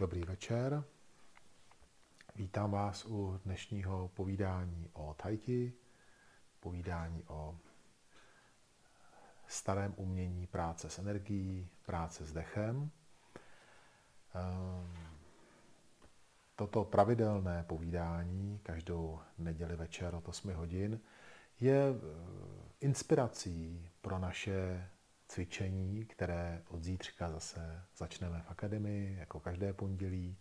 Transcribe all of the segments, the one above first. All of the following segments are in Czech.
Dobrý večer. Vítám vás u dnešního povídání o Tajti, povídání o starém umění práce s energií, práce s dechem. Ehm, toto pravidelné povídání každou neděli večer od 8 hodin je eh, inspirací pro naše cvičení, které od zítřka zase začneme v akademii, jako každé pondělí,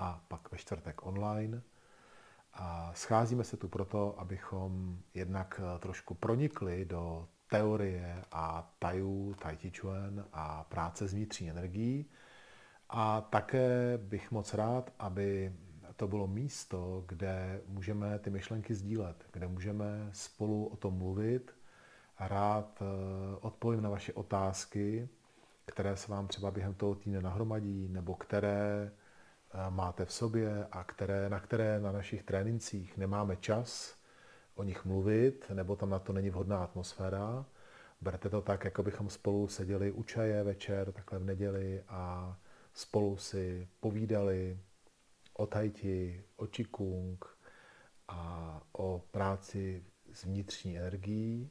a pak ve čtvrtek online. A scházíme se tu proto, abychom jednak eh, trošku pronikli do teorie a tajů Tai Chi Chuan a práce s vnitřní energií. A také bych moc rád, aby to bylo místo, kde můžeme ty myšlenky sdílet, kde můžeme spolu o tom mluvit, rád eh, odpovím na vaše otázky, které se vám třeba během toho týdne nahromadí, nebo které eh, máte v sobě a které, na které na našich trénincích nemáme čas o nich mluvit, nebo tam na to není vhodná atmosféra. Berte to tak, jako bychom spolu seděli u čaje večer, takhle v neděli a spolu si povídali o tajti, o čikung a o práci s vnitřní energií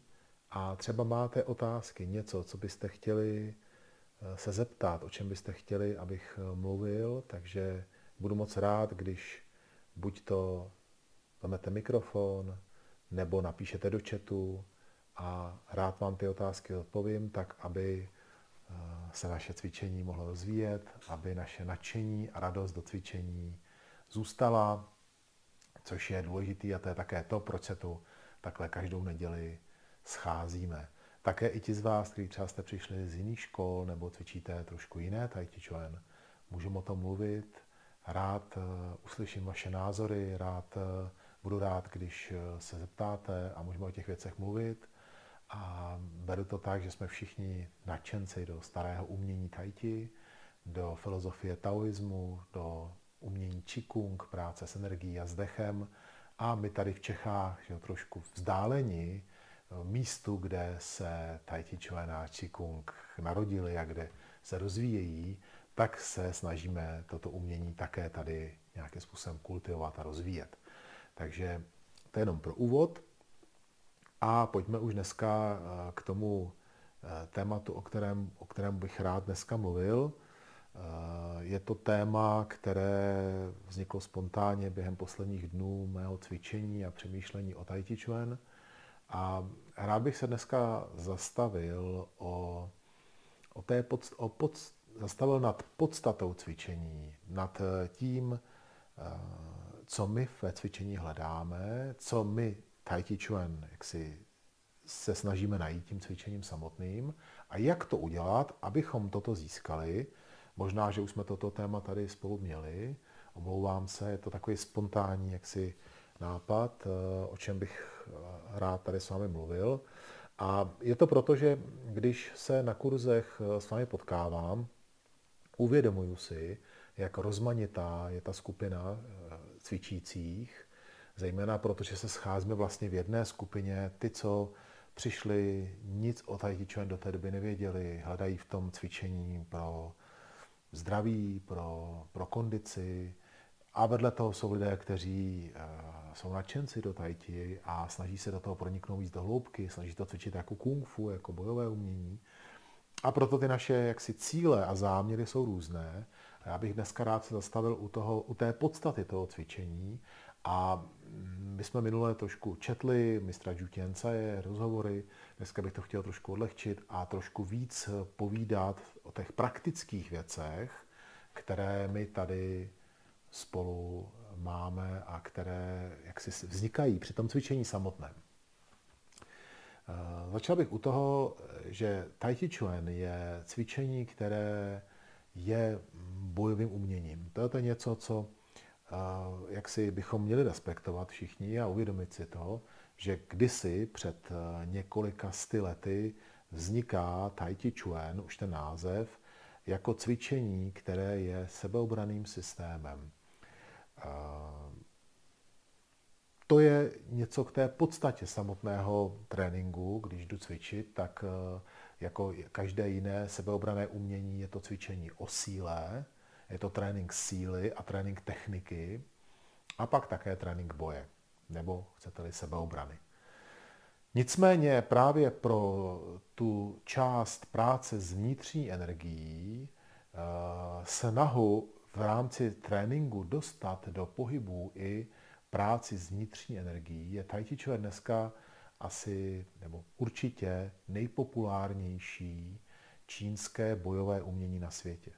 a třeba máte otázky, něco, co byste chtěli eh, se zeptat, o čem byste chtěli, abych eh, mluvil, takže budu moc rád, když buď to vezmete mikrofon, nebo napíšete do chatu a rád vám ty otázky odpovím, tak aby eh, se naše cvičení mohlo rozvíjet, aby naše nadšení a radost do cvičení zůstala, což je důležité a to je také to, proč se tu takhle každou neděli scházíme. Také i ti z vás, kteří třeba jste přišli z jiných škol nebo cvičíte trošku jiné Tai Chi Chuan, můžeme o tom mluvit. Rád uh, uslyším vaše názory, rád uh, budu rád, když uh, se zeptáte a můžeme o těch věcech mluvit. A beru to tak, že jsme všichni nadšenci do starého umění Tai Chi, do filozofie taoismu, do umění Qigong, práce s energií a s dechem. A my tady v Čechách, že trošku vzdáleni, místu, kde se Tai Chi Chuan Qigong narodili a kde se rozvíjejí, tak se snažíme toto umění také tady nějakým způsobem kultivovat a rozvíjet. Takže to je jenom pro úvod. A pojďme už dneska eh, k tomu eh, tématu, o kterém, o kterém bych rád dneska mluvil. Eh, je to téma, které vzniklo spontánně během posledních dnů mého cvičení a přemýšlení o Tai Chi Chuan. A rád bych se dneska zastavil o, o té pod, o pod, zastavil nad podstatou cvičení, nad tím, eh, co my ve cvičení hledáme, co my Tai Chi Chuan jak si se snažíme najít tím cvičením samotným a jak to udělat, abychom toto získali. Možná, že už jsme toto téma tady spolu měli, omlouvám se, je to takový spontánní jaksi nápad, eh, o čem bych rád tady s vámi mluvil. A je to proto, že když se na kurzech eh, s vámi potkávám, uvědomuju si, jak rozmanitá je ta skupina cvičících, zejména protože se scházíme vlastně v jedné skupině, ty, co přišli, nic o Tai do té doby nevěděli, hledají v tom cvičení pro zdraví, pro, pro kondici, a vedle toho jsou lidé, kteří uh, jsou nadšenci do tai chi a snaží se do toho proniknout víc do hloubky, snaží to cvičit jako kung fu, jako bojové umění. A proto ty naše jaksi cíle a záměry jsou různé. Já bych dneska rád se zastavil u, toho, u té podstaty toho cvičení. A my jsme minule trošku četli mistra Žutěnce, je rozhovory. Dneska bych to chtěl trošku odlehčit a trošku víc povídat o těch praktických věcech, které my tady spolu máme a které jaksi vznikají při tom cvičení samotném. Eh, začal bych u toho, že Tai Chi Chuan je cvičení, které je bojovým uměním. To je něco, co eh, jak si bychom měli respektovat všichni a uvědomit si to, že kdysi před eh, několika sty lety vzniká Tai Chi Chuan, už ten název, jako cvičení, které je sebeobraným systémem. To je něco k té podstatě samotného tréninku, když jdu cvičit, tak eh, jako každé jiné sebeobrané umění je to cvičení o síle, Je to trénink síly a trénink techniky a pak také trénink boje, nebo chcete-li sebeobrany. Nicméně právě pro tu část práce s vnitřní energií eh, snahu v rámci tréninku dostat do pohybu i práci s vnitřní energií je Tai Chi dneska asi, nebo určitě nejpopulárnější čínské bojové umění na světě.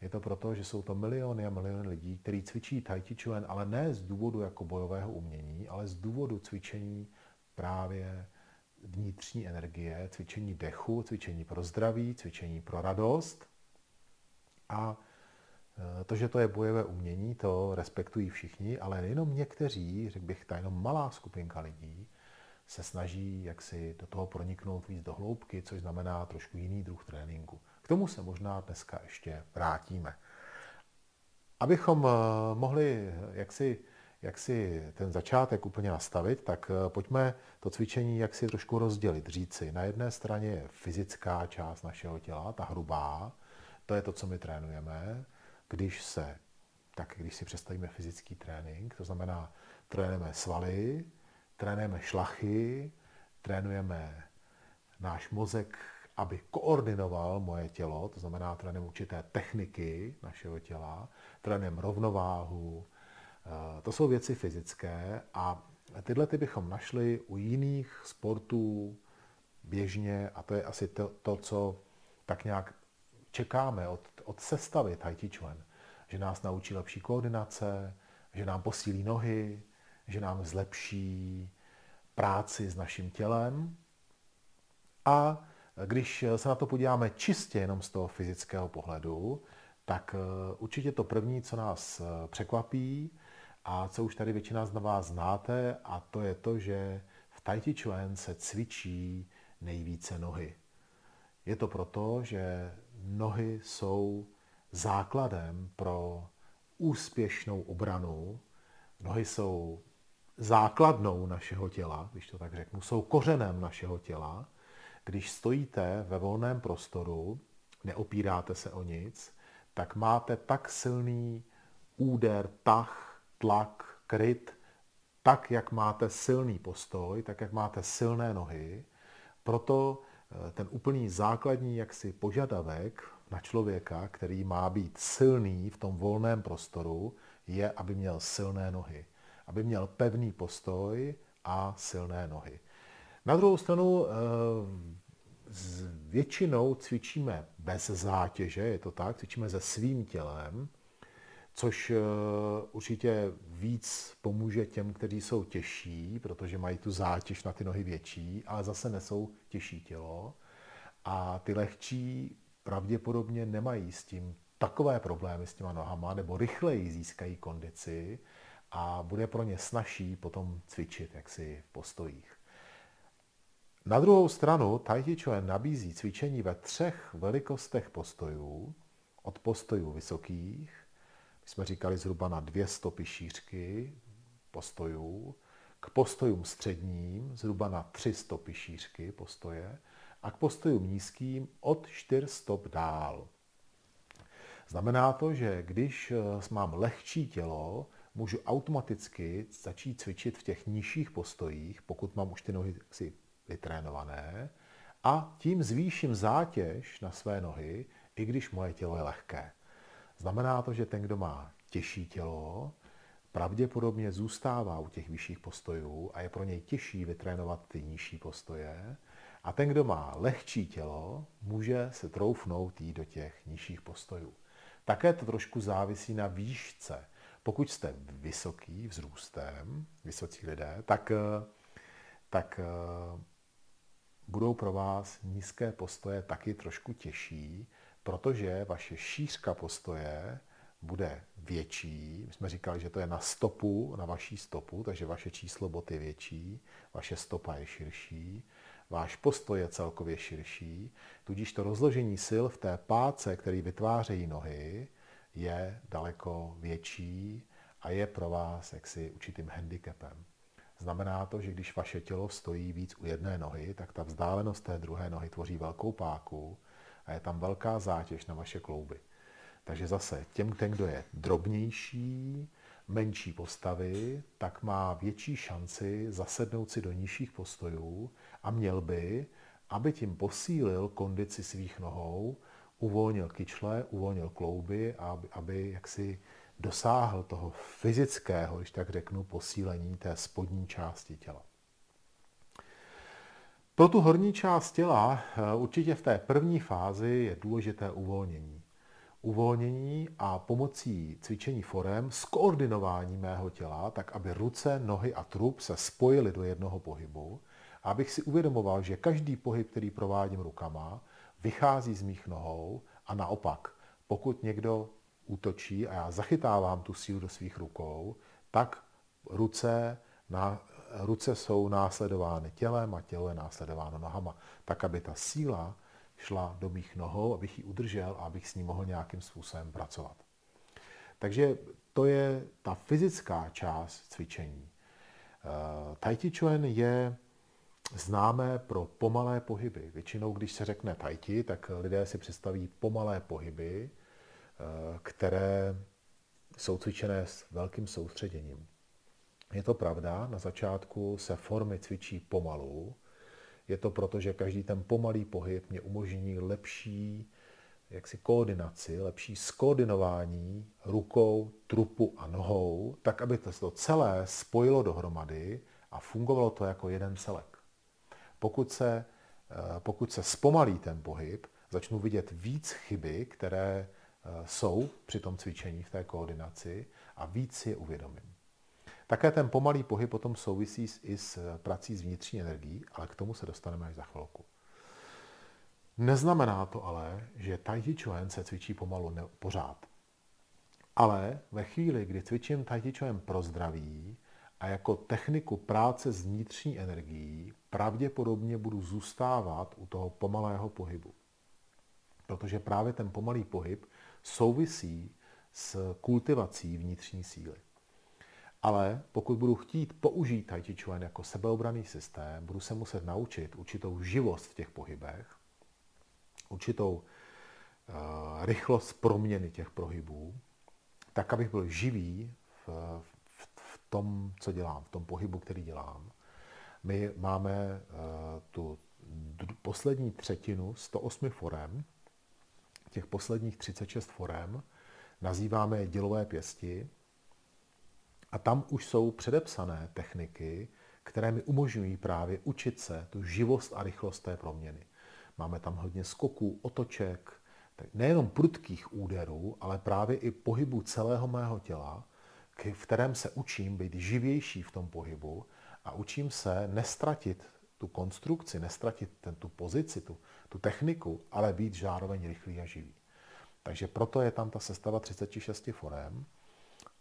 Je to proto, že jsou to miliony a miliony lidí, kteří cvičí Tai Chi Chuan, ale ne z důvodu jako bojového umění, ale z důvodu cvičení právě vnitřní energie, cvičení dechu, cvičení pro zdraví, cvičení pro radost. A to, že to je bojové umění, to respektují všichni, ale jenom někteří, řekl bych, ta jenom malá skupinka lidí, se snaží jaksi do toho proniknout víc do hloubky, což znamená trošku jiný druh tréninku. K tomu se možná dneska ještě vrátíme. Abychom e, mohli jaksi jak si ten začátek úplně nastavit, tak eh, pojďme to cvičení jak si trošku rozdělit, říci. Na jedné straně je fyzická část našeho těla, ta hrubá, to je to, co my trénujeme. Když se, tak když si představíme fyzický trénink, to znamená, trénujeme svaly, trénujeme šlachy, trénujeme náš mozek, aby koordinoval moje tělo, to znamená, trénujeme určité techniky našeho těla, trénujeme rovnováhu, Eh, to jsou věci fyzické a tyhle ty bychom našli u jiných sportů běžně a to je asi to, to co tak nějak čekáme od, od sestavy Tai Chi Chuan. Že nás naučí lepší koordinace, že nám posílí nohy, že nám zlepší práci s naším tělem. A když se na to podíváme čistě jenom z toho fyzického pohledu, tak eh, určitě to první, co nás eh, překvapí, a co už tady většina z vás znáte, a to je to, že v Tai Chi Chuan se cvičí nejvíce nohy. Je to proto, že nohy jsou základem pro úspěšnou obranu. Nohy jsou základnou našeho těla, když to tak řeknu, jsou kořenem našeho těla. Když stojíte ve volném prostoru, neopíráte se o nic, tak máte tak silný úder, tah tlak, kryt, tak, jak máte silný postoj, tak, jak máte silné nohy. Proto ten úplný základní jaksi požadavek na člověka, který má být silný v tom volném prostoru, je, aby měl silné nohy. Aby měl pevný postoj a silné nohy. Na druhou stranu eh, většinou cvičíme bez zátěže, je to tak, cvičíme se svým tělem, což eh, určitě víc pomůže těm, kteří jsou těžší, protože mají tu zátěž na ty nohy větší, ale zase nesou těžší tělo. A ty lehčí pravděpodobně nemají s tím takové problémy s těma nohama, nebo rychleji získají kondici a bude pro ně snažší potom cvičit jaksi v postojích. Na druhou stranu Tai Chi Chuan nabízí cvičení ve třech velikostech postojů, od postojů vysokých, my jsme říkali zhruba na dvě stopy šířky postojů, k postojům středním zhruba na tři stopy šířky postoje a k postojům nízkým od čtyř stop dál. Znamená to, že když eh, mám lehčí tělo, můžu automaticky začít cvičit v těch nižších postojích, pokud mám už ty nohy si vytrénované, a tím zvýším zátěž na své nohy, i když moje tělo je lehké. Znamená to, že ten, kdo má těžší tělo, pravděpodobně zůstává u těch vyšších postojů a je pro něj těžší vytrénovat ty nižší postoje. A ten, kdo má lehčí tělo, může se troufnout jít do těch nižších postojů. Také to trošku závisí na výšce. Pokud jste vysoký vzrůstem, vysocí lidé, tak, tak budou pro vás nízké postoje taky trošku těžší, protože vaše šířka postoje bude větší. My jsme říkali, že to je na stopu, na vaší stopu, takže vaše číslo bot je větší, vaše stopa je širší, váš postoj je celkově širší, tudíž to rozložení sil v té páce, který vytvářejí nohy, je daleko větší a je pro vás jaksi určitým handicapem. Znamená to, že když vaše tělo stojí víc u jedné nohy, tak ta vzdálenost té druhé nohy tvoří velkou páku a je tam velká zátěž na vaše klouby. Takže zase těm, ten, kdo je drobnější, menší postavy, tak má větší šanci zasednout si do nižších postojů a měl by, aby tím posílil kondici svých nohou, uvolnil kyčle, uvolnil klouby, aby, aby jaksi dosáhl toho fyzického, když tak řeknu, posílení té spodní části těla. Pro tu horní část těla eh, určitě v té první fázi je důležité uvolnění. Uvolnění a pomocí cvičení forem skoordinování mého těla, tak aby ruce, nohy a trup se spojily do jednoho pohybu, a abych si uvědomoval, že každý pohyb, který provádím rukama, vychází z mých nohou a naopak, pokud někdo útočí a já zachytávám tu sílu do svých rukou, tak ruce, na, ruce jsou následovány tělem a tělo je následováno nohama, tak aby ta síla šla do mých nohou, abych ji udržel a abych s ní mohl nějakým způsobem pracovat. Takže to je ta fyzická část cvičení. Eh, tai Chi Chuan je známé pro pomalé pohyby. Většinou, když se řekne Tai Chi, tak lidé si představí pomalé pohyby, eh, které jsou cvičené s velkým soustředěním. Je to pravda, na začátku se formy cvičí pomalu. Je to proto, že každý ten pomalý pohyb mě umožní lepší jaksi koordinaci, lepší skoordinování rukou, trupu a nohou, tak aby to, to celé spojilo dohromady a fungovalo to jako jeden celek. Pokud se, eh, pokud se zpomalí ten pohyb, začnu vidět víc chyby, které eh, jsou při tom cvičení v té koordinaci a víc si je uvědomím. Také ten pomalý pohyb potom souvisí i s prací s vnitřní energií, ale k tomu se dostaneme až za chvilku. Neznamená to ale, že Tai Chi Chuan se cvičí pomalu ne, pořád. Ale ve chvíli, kdy cvičím Tai Chi Chuan pro zdraví a jako techniku práce s vnitřní energií, pravděpodobně budu zůstávat u toho pomalého pohybu. Protože právě ten pomalý pohyb souvisí s kultivací vnitřní síly. Ale pokud budu chtít použít Tai Chi Chuan jako sebeobraný systém, budu se muset naučit určitou živost v těch pohybech, určitou uh, rychlost proměny těch pohybů, tak, abych byl živý v, v, v tom, co dělám, v tom pohybu, který dělám. My máme uh, tu poslední třetinu 108 forem, těch posledních 36 forem, nazýváme dělové pěsti, a tam už jsou předepsané techniky, které mi umožňují právě učit se tu živost a rychlost té proměny. Máme tam hodně skoků, otoček, nejenom prudkých úderů, ale právě i pohybu celého mého těla, v kterém se učím být živější v tom pohybu a učím se nestratit tu konstrukci, nestratit ten, tu pozici, tu, tu techniku, ale být zároveň rychlý a živý. Takže proto je tam ta sestava 36 forem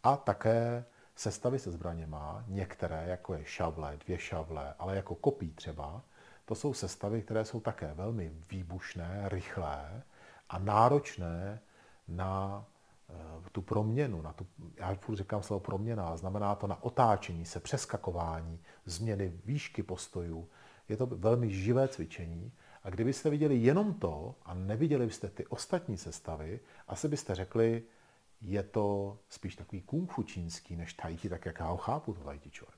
a také sestavy se zbraněma, některé, jako je šavle, dvě šavle, ale jako kopí třeba, to jsou sestavy, které jsou také velmi výbušné, rychlé a náročné na eh, tu proměnu, na tu, já furt říkám slovo proměna, znamená to na otáčení se, přeskakování, změny výšky postojů. Je to velmi živé cvičení a kdybyste viděli jenom to a neviděli byste ty ostatní sestavy, asi byste řekli, je to spíš takový kung fu čínský než tai chi, tak jak já ho chápu, to tai chi chuan.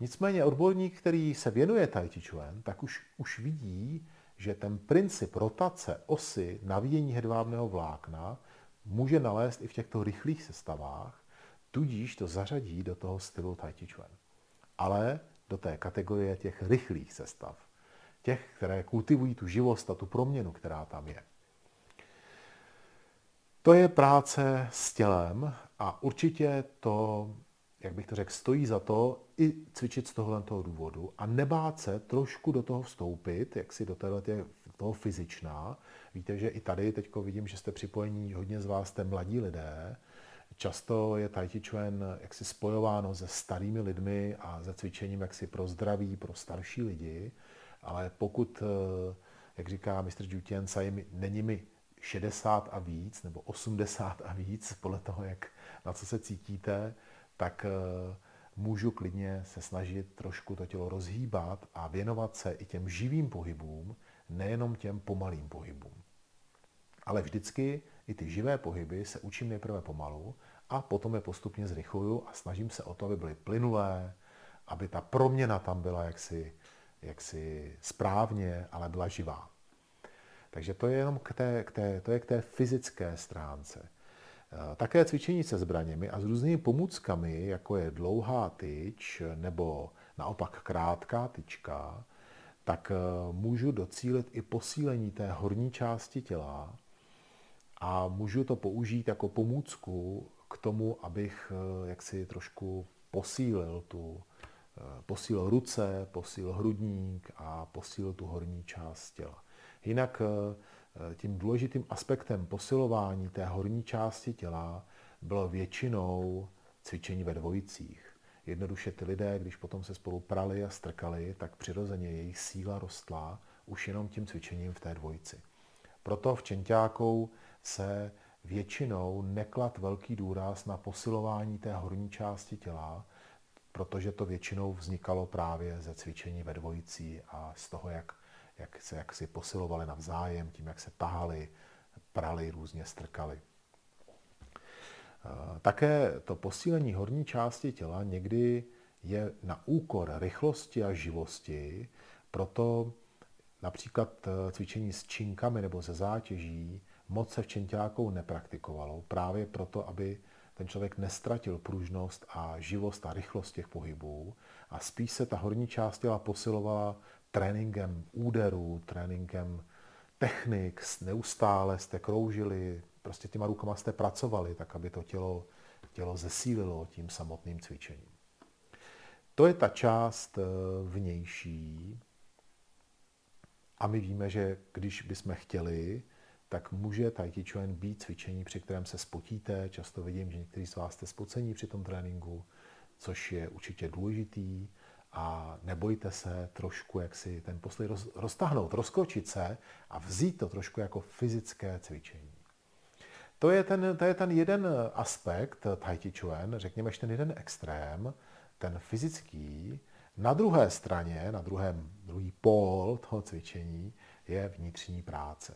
Nicméně odborník, který se věnuje tai chi chuan, tak už, už vidí, že ten princip rotace osy navíjení hedvábného vlákna může nalézt i v těchto rychlých sestavách, tudíž to zařadí do toho stylu tai chi chuan. Ale do té kategorie těch rychlých sestav. Těch, které kultivují tu živost a tu proměnu, která tam je. To je práce s tělem a určitě to, jak bych to řekl, stojí za to i cvičit z tohohle toho důvodu a nebát se trošku do toho vstoupit, jak si do téhle toho fyzičná. Víte, že i tady teď vidím, že jste připojení, hodně z vás jste mladí lidé, Často je Tai Chi Chuan jaksi spojováno se starými lidmi a se cvičením jaksi pro zdraví, pro starší lidi, ale pokud, eh, jak říká mistr Jutian není mi 60 a víc, nebo 80 a víc, podle toho, jak, na co se cítíte, tak eh, můžu klidně se snažit trošku to tělo rozhýbat a věnovat se i těm živým pohybům, nejenom těm pomalým pohybům. Ale vždycky i ty živé pohyby se učím nejprve pomalu a potom je postupně zrychluju a snažím se o to, aby byly plynulé, aby ta proměna tam byla jaksi, jaksi správně, ale byla živá. Takže to je jenom k té, k té, to je k té fyzické stránce. Eh, také cvičení se zbraněmi a s různými pomůckami, jako je dlouhá tyč nebo naopak krátká tyčka, tak eh, můžu docílit i posílení té horní části těla a můžu to použít jako pomůcku k tomu, abych eh, jaksi trošku posílil tu, posílil ruce, posílil hrudník a posílil tu horní část těla. Jinak Eh, tím důležitým aspektem posilování té horní části těla bylo většinou cvičení ve dvojicích. Jednoduše ty lidé, když potom se spolu prali a strkali, tak přirozeně jejich síla rostla už jenom tím cvičením v té dvojici. Proto v Čenťákou se většinou neklad velký důraz na posilování té horní části těla, protože to většinou vznikalo právě ze cvičení ve dvojicí a z toho, jak jak se jak si posilovali navzájem, tím, jak se tahali, prali, různě strkali. Eh, také to posílení horní části těla někdy je na úkor rychlosti a živosti, proto například eh, cvičení s činkami nebo ze zátěží moc se v čentákou nepraktikovalo, právě proto, aby ten člověk nestratil pružnost a živost a rychlost těch pohybů a spíš se ta horní část těla posilovala tréninkem úderů, tréninkem technik, neustále jste kroužili, prostě těma rukama jste pracovali, tak aby to tělo, tělo zesílilo tím samotným cvičením. To je ta část eh, vnější. A my víme, že když bychom chtěli, tak může Tai Chi Chuan být cvičení, při kterém se spotíte. Často vidím, že někteří z vás jste spocení při tom tréninku, což je určitě důležitý a nebojte se trošku, jak si ten postoj roz, roztahnout, rozkročit se a vzít to trošku jako fyzické cvičení. To je ten, to je ten jeden aspekt Tai Chi Chuan, řekněme ten jeden extrém, ten fyzický. Na druhé straně, na druhém, druhý pól toho cvičení je vnitřní práce.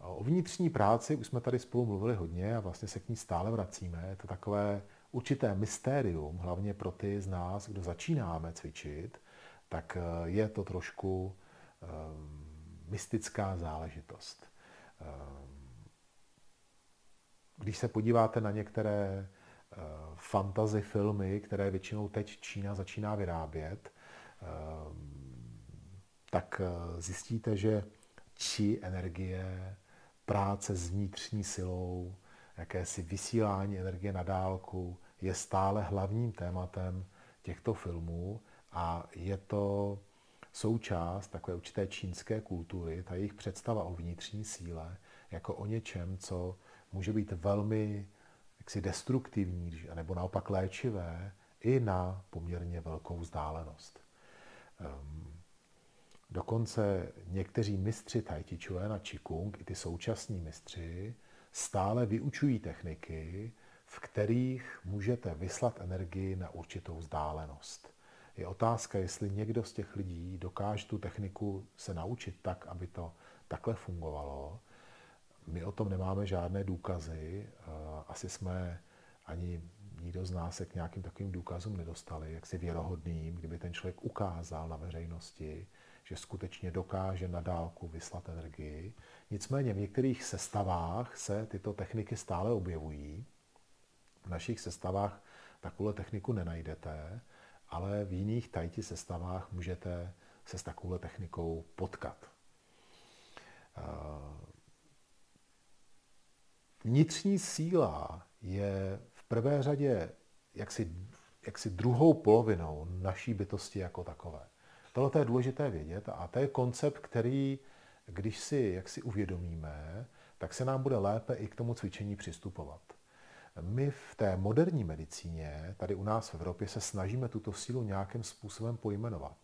O vnitřní práci už jsme tady spolu mluvili hodně a vlastně se k ní stále vracíme. Je to takové určité mystérium, hlavně pro ty z nás, kdo začínáme cvičit, tak eh, je to trošku um, mystická záležitost. Um, když se podíváte na některé fantasy filmy, které většinou teď Čína začíná vyrábět, tak zjistíte, že či energie, práce s vnitřní silou, jakési vysílání energie na dálku je stále hlavním tématem těchto filmů a je to součást takové určité čínské kultury, ta jejich představa o vnitřní síle, jako o něčem, co může být velmi jaksi destruktivní, nebo naopak léčivé, i na poměrně velkou vzdálenost. Um, dokonce někteří mistři Tai Chi Chuan a Qigong, i ty současní mistři, stále vyučují techniky, v kterých můžete vyslat energii na určitou vzdálenost. Je otázka, jestli někdo z těch lidí dokáže tu techniku se naučit tak, aby to takhle fungovalo. My o tom nemáme žádné důkazy. Asi jsme ani nikdo z nás se k nějakým takovým důkazům nedostali, jak si věrohodným, kdyby ten člověk ukázal na veřejnosti, že skutečně dokáže na dálku vyslat energii. Nicméně v některých sestavách se tyto techniky stále objevují. V našich sestavách takovou techniku nenajdete, ale v jiných tajti sestavách můžete se s takovou technikou potkat. Eh, vnitřní síla je v prvé řadě jaksi, jaksi druhou polovinou naší bytosti jako takové. Tohle je důležité vědět a to je koncept, který, když si jak si uvědomíme, tak se nám bude lépe i k tomu cvičení přistupovat. My v té moderní medicíně, tady u nás v Evropě, se snažíme tuto sílu nějakým způsobem pojmenovat.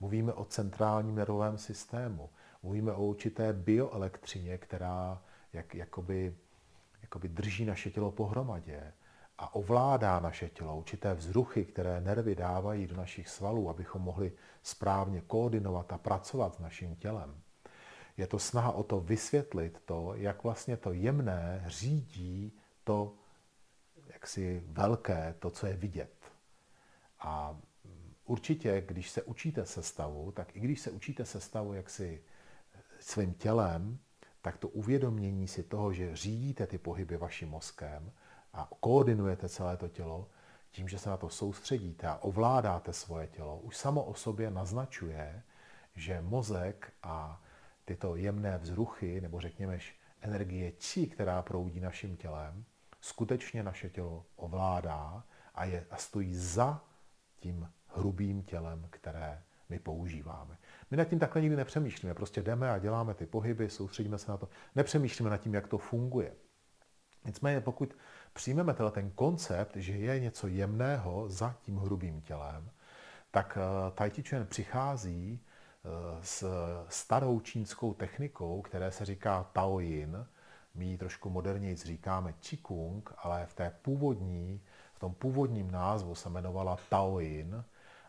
Mluvíme o centrálním nervovém systému, mluvíme o určité bioelektřině, která jak, jakoby, jakoby drží naše tělo pohromadě a ovládá naše tělo, určité vzruchy, které nervy dávají do našich svalů, abychom mohli správně koordinovat a pracovat s naším tělem. Je to snaha o to vysvětlit to, jak vlastně to jemné řídí to jaksi velké, to, co je vidět. A určitě, když se učíte sestavu, tak i když se učíte sestavu jaksi svým tělem, tak to uvědomění si toho, že řídíte ty pohyby vaším mozkem a koordinujete celé to tělo, tím, že se na to soustředíte a ovládáte svoje tělo, už samo o sobě naznačuje, že mozek a tyto jemné vzruchy, nebo řekněme energie či, která proudí naším tělem, skutečně naše tělo ovládá a, je, a stojí za tím hrubým tělem, které my používáme. My nad tím takhle nikdy nepřemýšlíme, prostě jdeme a děláme ty pohyby, soustředíme se na to, nepřemýšlíme nad tím, jak to funguje. Nicméně pokud přijmeme ten koncept, že je něco jemného za tím hrubým tělem, tak eh, Tai Chi Chuan přichází eh, s starou čínskou technikou, které se říká Tao Yin. My ji trošku moderněji říkáme Qigong, ale v té původní, v tom původním názvu se jmenovala Tao Yin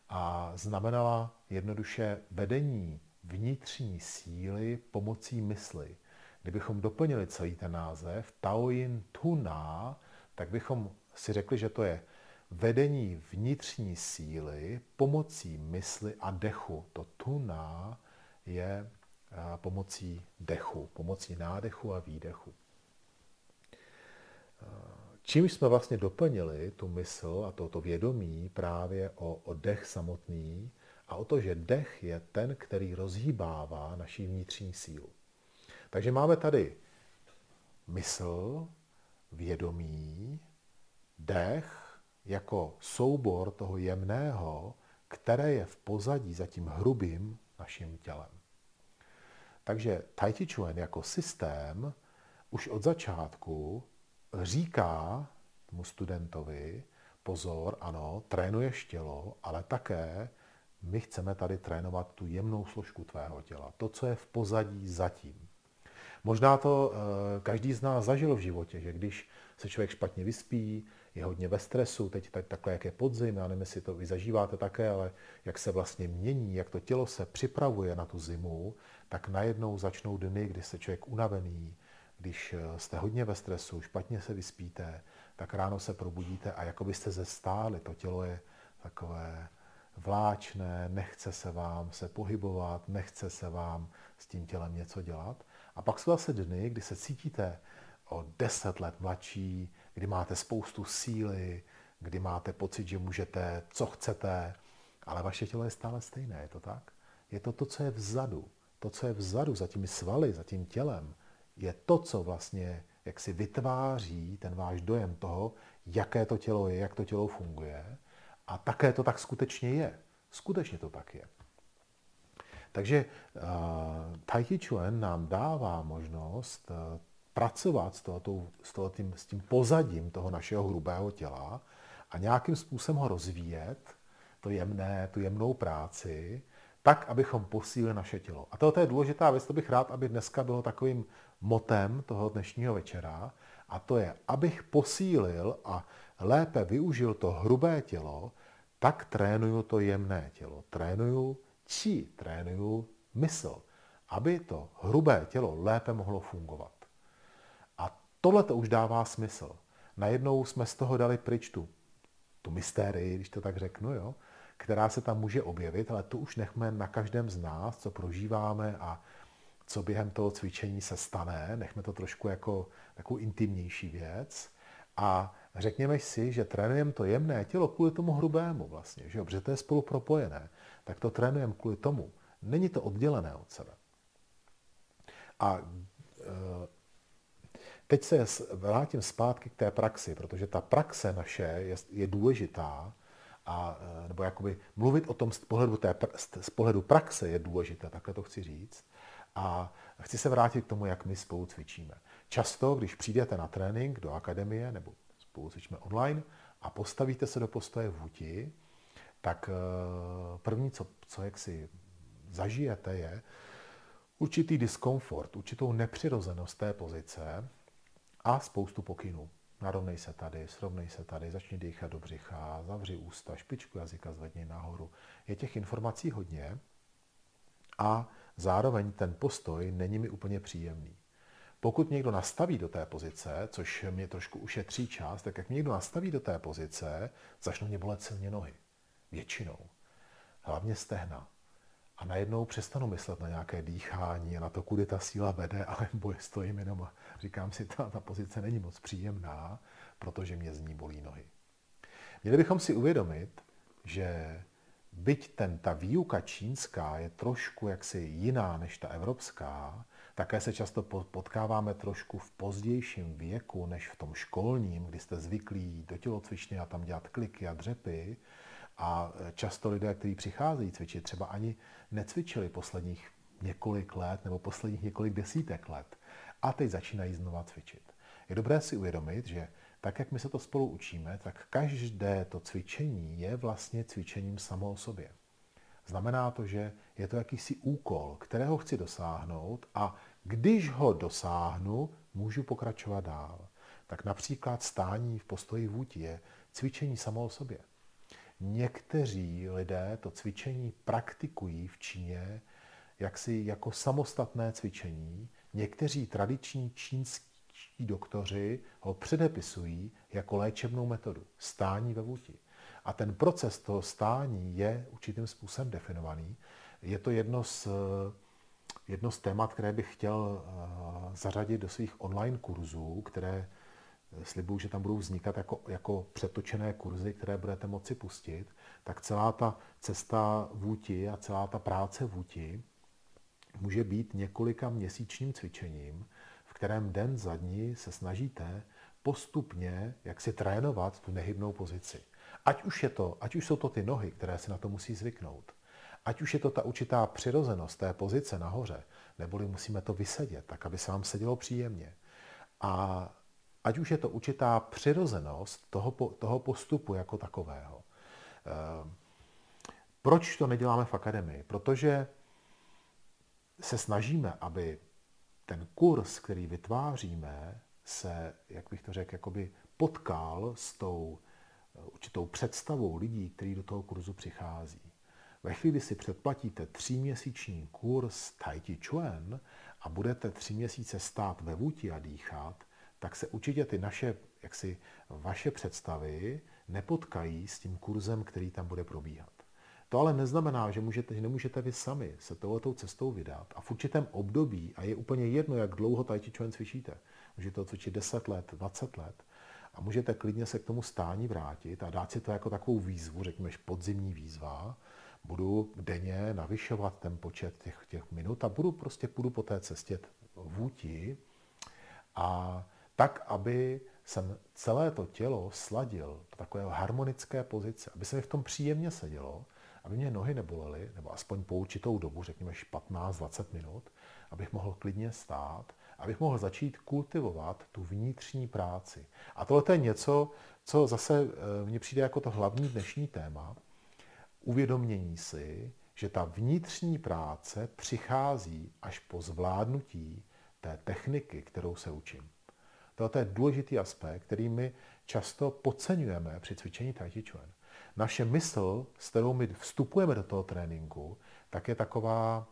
a znamenala jednoduše vedení vnitřní síly pomocí mysli. Kdybychom doplnili celý ten název Tao Yin Tuna, tak bychom si řekli, že to je vedení vnitřní síly pomocí mysli a dechu. To tuna je eh, pomocí dechu, pomocí nádechu a výdechu. Eh, čím jsme vlastně doplnili tu mysl a toto vědomí právě o, o dech samotný a o to, že dech je ten, který rozhýbává naší vnitřní sílu. Takže máme tady mysl, vědomí, dech jako soubor toho jemného, které je v pozadí za tím hrubým naším tělem. Takže Tai Chi Chuan jako systém už od začátku říká tomu studentovi, pozor, ano, trénuješ tělo, ale také my chceme tady trénovat tu jemnou složku tvého těla, to, co je v pozadí zatím. Možná to uh, každý z nás zažil v životě, že když se člověk špatně vyspí, je hodně ve stresu, teď tak, takhle, jak je podzim, já nevím, jestli to vy zažíváte také, ale jak se vlastně mění, jak to tělo se připravuje na tu zimu, tak najednou začnou dny, kdy se člověk unavený, když eh, jste hodně ve stresu, špatně se vyspíte, tak ráno se probudíte a jako byste zestáli. To tělo je takové vláčné, nechce se vám se pohybovat, nechce se vám s tím tělem něco dělat. A pak jsou zase dny, kdy se cítíte o deset let mladší, kdy máte spoustu síly, kdy máte pocit, že můžete, co chcete, ale vaše tělo je stále stejné, je to tak? Je to to, co je vzadu. To, co je vzadu, za těmi svaly, za tím tělem, je to, co vlastně jak si vytváří ten váš dojem toho, jaké to tělo je, jak to tělo funguje. A také to tak skutečně je. Skutečně to tak je. Takže uh, Tai Chi Chuan nám dává možnost uh, pracovat s, tohoto, s, tohletým, s tím pozadím toho našeho hrubého těla a nějakým způsobem ho rozvíjet, to jemné, tu jemnou práci, tak, abychom posílili naše tělo. A tohle je důležitá věc, to bych rád, aby dneska bylo takovým motem toho dnešního večera, a to je, abych posílil a lépe využil to hrubé tělo, tak trénuju to jemné tělo. Trénuju či trénuju mysl, aby to hrubé tělo lépe mohlo fungovat. Tohle to už dává smysl. Najednou jsme z toho dali pryč tu, tu mystérii, když to tak řeknu, jo, která se tam může objevit, ale tu už nechme na každém z nás, co prožíváme a co během toho cvičení se stane. Nechme to trošku jako takovou intimnější věc. A řekněme si, že trénujeme to jemné tělo kvůli tomu hrubému vlastně, že jo? protože to je spolu propojené. Tak to trénujeme kvůli tomu. Není to oddělené od sebe. A e, Teď se vrátím zpátky k té praxi, protože ta praxe naše je, je důležitá, a, e, nebo jakoby mluvit o tom z pohledu, té, z pohledu praxe je důležité, takhle to chci říct. A chci se vrátit k tomu, jak my spolu cvičíme. Často, když přijdete na trénink do akademie, nebo spolu cvičíme online, a postavíte se do postoje vůti, tak e, první, co, co jak si zažijete, je určitý diskomfort, určitou nepřirozenost té pozice, a spoustu pokynů. Narovnej se tady, srovnej se tady, začni dýchat do břicha, zavři ústa, špičku jazyka zvedni nahoru. Je těch informací hodně a zároveň ten postoj není mi úplně příjemný. Pokud někdo nastaví do té pozice, což mě trošku ušetří čas, tak jak mě někdo nastaví do té pozice, začnou mě bolet silně nohy. Většinou. Hlavně stehna. A najednou přestanu myslet na nějaké dýchání a na to, kudy ta síla vede, ale boje stojím jenom a říkám si, ta, ta pozice není moc příjemná, protože mě z ní bolí nohy. Měli bychom si uvědomit, že byť ten, ta výuka čínská je trošku jaksi jiná než ta evropská, také se často potkáváme trošku v pozdějším věku než v tom školním, kdy jste zvyklí do tělocvičny a tam dělat kliky a dřepy. A často lidé, kteří přicházejí cvičit, třeba ani necvičili posledních několik let nebo posledních několik desítek let. A teď začínají znova cvičit. Je dobré si uvědomit, že tak, jak my se to spolu učíme, tak každé to cvičení je vlastně cvičením samo o sobě. Znamená to, že je to jakýsi úkol, kterého chci dosáhnout a když ho dosáhnu, můžu pokračovat dál. Tak například stání v postoji vůti je cvičení samo o sobě. Někteří lidé to cvičení praktikují v Číně jaksi jako samostatné cvičení. Někteří tradiční čínskí doktoři ho předepisují jako léčebnou metodu stání ve vůti. A ten proces toho stání je určitým způsobem definovaný. Je to jedno z, jedno z témat, které bych chtěl eh, zařadit do svých online kurzů, které slibuju, že tam budou vznikat jako, jako přetočené kurzy, které budete moci pustit, tak celá ta cesta vůti a celá ta práce vůti může být několika měsíčním cvičením, v kterém den za dní se snažíte postupně jak si trénovat tu nehybnou pozici. Ať už, je to, ať už jsou to ty nohy, které si na to musí zvyknout, ať už je to ta určitá přirozenost té pozice nahoře, neboli musíme to vysedět, tak aby se vám sedělo příjemně. A ať už je to určitá přirozenost toho, toho postupu jako takového. Ehm, proč to neděláme v akademii? Protože se snažíme, aby ten kurz, který vytváříme, se, jak bych to řekl, jakoby potkal s tou eh, určitou představou lidí, kteří do toho kurzu přichází. Ve chvíli, kdy si předplatíte tříměsíční kurz Tai Chi Chuan a budete tři měsíce stát ve vůti a dýchat, tak se určitě ty naše, jaksi vaše představy nepotkají s tím kurzem, který tam bude probíhat. To ale neznamená, že, můžete, že nemůžete vy sami se touhletou cestou vydat a v určitém období, a je úplně jedno, jak dlouho Chi Chuan cvičíte, můžete to cvičit 10 let, 20 let, a můžete klidně se k tomu stání vrátit a dát si to jako takovou výzvu, řekněme, podzimní výzva, budu denně navyšovat ten počet těch, těch minut a budu prostě půjdu po té cestě vůti a tak, aby jsem celé to tělo sladil do takové harmonické pozice, aby se mi v tom příjemně sedělo, aby mě nohy nebolely, nebo aspoň po určitou dobu, řekněme 15-20 minut, abych mohl klidně stát, abych mohl začít kultivovat tu vnitřní práci. A tohle je něco, co zase eh, mně přijde jako to hlavní dnešní téma, uvědomění si, že ta vnitřní práce přichází až po zvládnutí té techniky, kterou se učím. To je důležitý aspekt, který my často podceňujeme při cvičení Tai Chuan naše mysl, s kterou my vstupujeme do toho tréninku, tak je taková,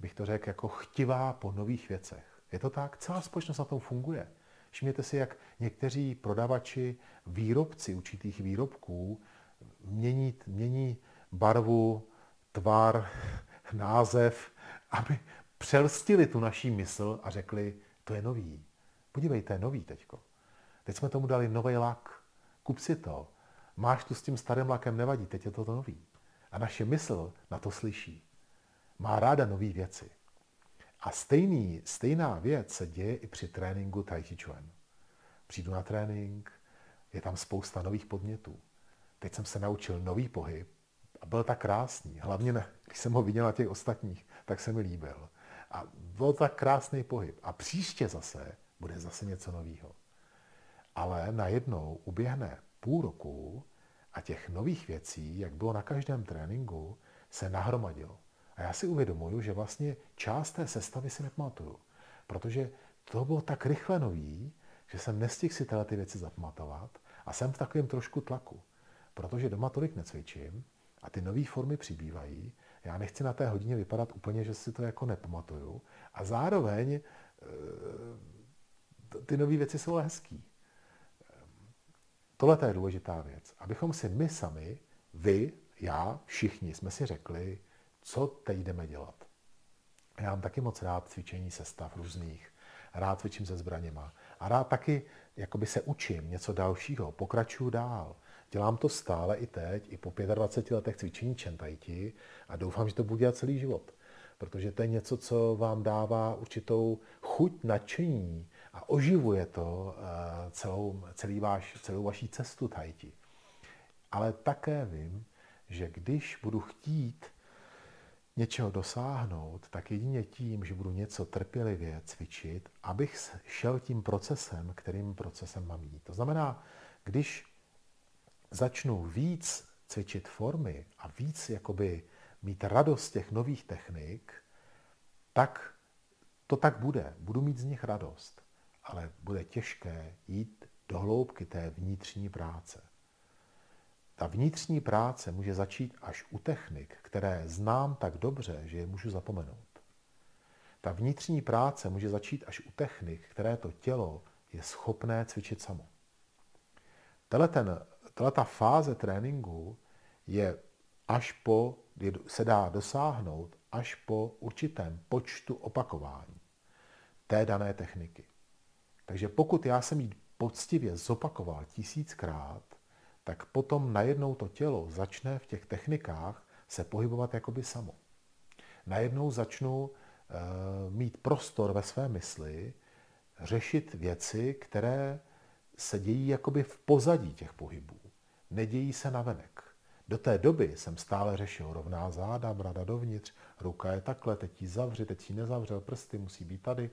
bych to řekl, jako chtivá po nových věcech. Je to tak? Celá společnost na tom funguje. Všimněte si, jak někteří prodavači, výrobci určitých výrobků mění, mění barvu, tvar, název, aby přelstili tu naší mysl a řekli, to je nový. Podívejte, je nový teďko. Teď jsme tomu dali nový lak. Kup si to. Máš tu s tím starým lakem, nevadí, teď je to, to nový. A naše mysl na to slyší. Má ráda nové věci. A stejný, stejná věc se děje i při tréninku Tai Chi Chuan. Přijdu na trénink, je tam spousta nových podnětů. Teď jsem se naučil nový pohyb a byl tak krásný. Hlavně, ne, když jsem ho viděl na těch ostatních, tak se mi líbil. A byl tak krásný pohyb. A příště zase bude zase něco nového. Ale najednou uběhne půl roku a těch nových věcí, jak bylo na každém tréninku, se nahromadilo. A já si uvědomuju, že vlastně část té sestavy si nepamatuju. Protože to bylo tak rychle nový, že jsem nestihl si tyhle ty věci zapamatovat a jsem v takovém trošku tlaku. Protože doma tolik necvičím a ty nové formy přibývají, Já nechci na té hodině vypadat úplně, že si to jako nepamatuju. A zároveň eh, ty nové věci jsou hezký. Tohle je důležitá věc. Abychom si my sami, vy, já, všichni jsme si řekli, co teď jdeme dělat. Já mám taky moc rád cvičení sestav různých. Rád cvičím se zbraněma. A rád taky jakoby se učím něco dalšího, pokračuju dál. Dělám to stále i teď, i po 25 letech cvičení čentajti a doufám, že to budu dělat celý život. Protože to je něco, co vám dává určitou chuť, nadšení a oživuje to eh, celou, celý váš, celou vaší cestu tajti. Ale také vím, že když budu chtít něčeho dosáhnout, tak jedině tím, že budu něco trpělivě cvičit, abych šel tím procesem, kterým procesem mám jít. To znamená, když začnu víc cvičit formy a víc jakoby mít radost těch nových technik, tak to tak bude. Budu mít z nich radost, ale bude těžké jít do hloubky té vnitřní práce. Ta vnitřní práce může začít až u technik, které znám tak dobře, že je můžu zapomenout. Ta vnitřní práce může začít až u technik, které to tělo je schopné cvičit samo. Tato ta fáze tréninku je až po, se dá dosáhnout až po určitém počtu opakování té dané techniky. Takže pokud já jsem ji poctivě zopakoval tisíckrát, tak potom najednou to tělo začne v těch technikách se pohybovat jakoby samo. Najednou začnu e, mít prostor ve své mysli, řešit věci, které se dějí jakoby v pozadí těch pohybů. Nedějí se navenek. Do té doby jsem stále řešil rovná záda, brada dovnitř, ruka je takhle, teď ji zavři, teď ji nezavřel, prsty musí být tady.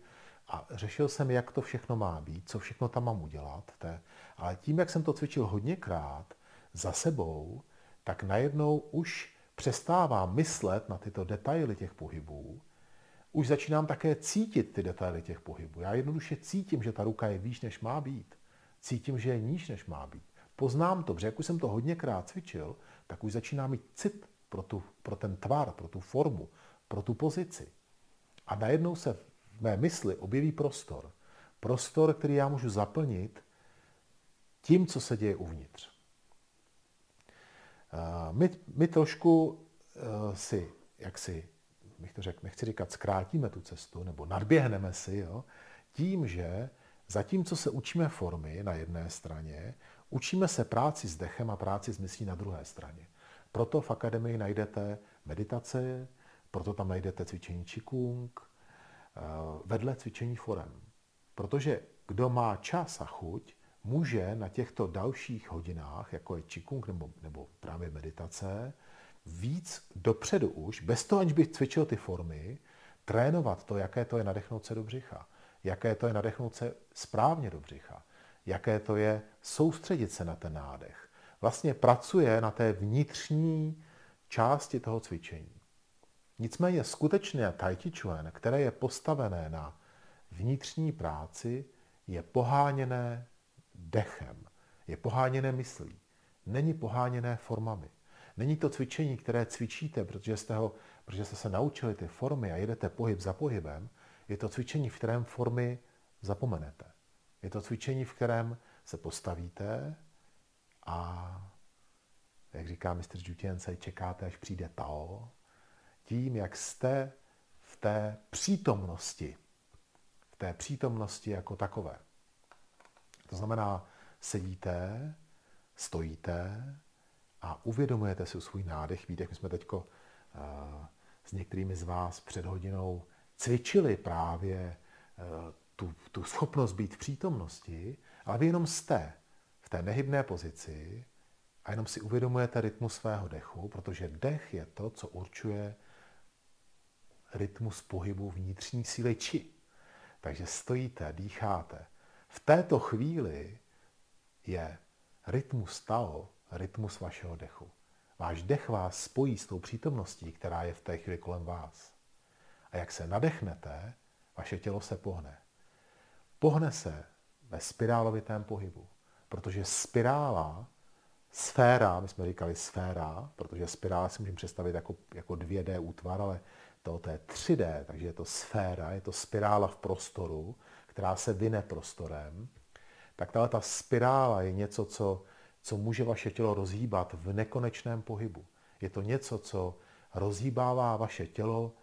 A řešil jsem, jak to všechno má být, co všechno tam mám udělat. Té. Ale tím, jak jsem to cvičil hodněkrát za sebou, tak najednou už přestávám myslet na tyto detaily těch pohybů, už začínám také cítit ty detaily těch pohybů. Já jednoduše cítím, že ta ruka je výš, než má být. Cítím, že je níž, než má být. Poznám to, protože jak už jsem to hodněkrát cvičil, tak už začínám mít cit pro, tu, pro ten tvar, pro tu formu, pro tu pozici. A najednou se mé mysli objeví prostor. Prostor, který já můžu zaplnit tím, co se děje uvnitř. My, my trošku eh, si, jak si, bych to řekl, nechci říkat, zkrátíme tu cestu, nebo nadběhneme si, jo, tím, že zatímco se učíme formy na jedné straně, učíme se práci s dechem a práci s myslí na druhé straně. Proto v akademii najdete meditace, proto tam najdete cvičení eh, vedle cvičení forem. Protože kdo má čas a chuť, může na těchto dalších hodinách, jako je Qigong nebo, nebo právě meditace, víc dopředu už, bez toho, aniž bych cvičil ty formy, trénovat to, jaké to je nadechnout se do břicha, jaké to je nadechnout se správně do břicha, jaké to je soustředit se na ten nádech. Vlastně pracuje na té vnitřní části toho cvičení. Nicméně skutečně Tai Chi Chuan, které je postavené na vnitřní práci, je poháněné dechem, je poháněné myslí, není poháněné formami. Není to cvičení, které cvičíte, protože jste, ho, protože jste se naučili ty formy a jedete pohyb za pohybem, je to cvičení, v kterém formy zapomenete. Je to cvičení, v kterém se postavíte a, jak říká mistr Jutience, čekáte, až přijde Tao. Tím, jak jste v té přítomnosti, v té přítomnosti jako takové. To znamená, sedíte, stojíte a uvědomujete si svůj nádech. Víte, jak my jsme teď uh, s některými z vás před hodinou cvičili právě uh, tu, tu schopnost být v přítomnosti, ale vy jenom jste v té nehybné pozici a jenom si uvědomujete rytmus svého dechu, protože dech je to, co určuje rytmus pohybu vnitřní síly či. Takže stojíte, dýcháte. V této chvíli je rytmus Tao, rytmus vašeho dechu. Váš dech vás spojí s tou přítomností, která je v té chvíli kolem vás. A jak se nadechnete, vaše tělo se pohne. Pohne se ve spirálovitém pohybu, protože spirála sféra, my jsme říkali sféra, protože spirála si můžeme představit jako, jako 2D útvar, ale to, je 3D, takže je to sféra, je to spirála v prostoru, která se vyne prostorem, tak tahle ta spirála je něco, co, co může vaše tělo rozhýbat v nekonečném pohybu. Je to něco, co rozhýbává vaše tělo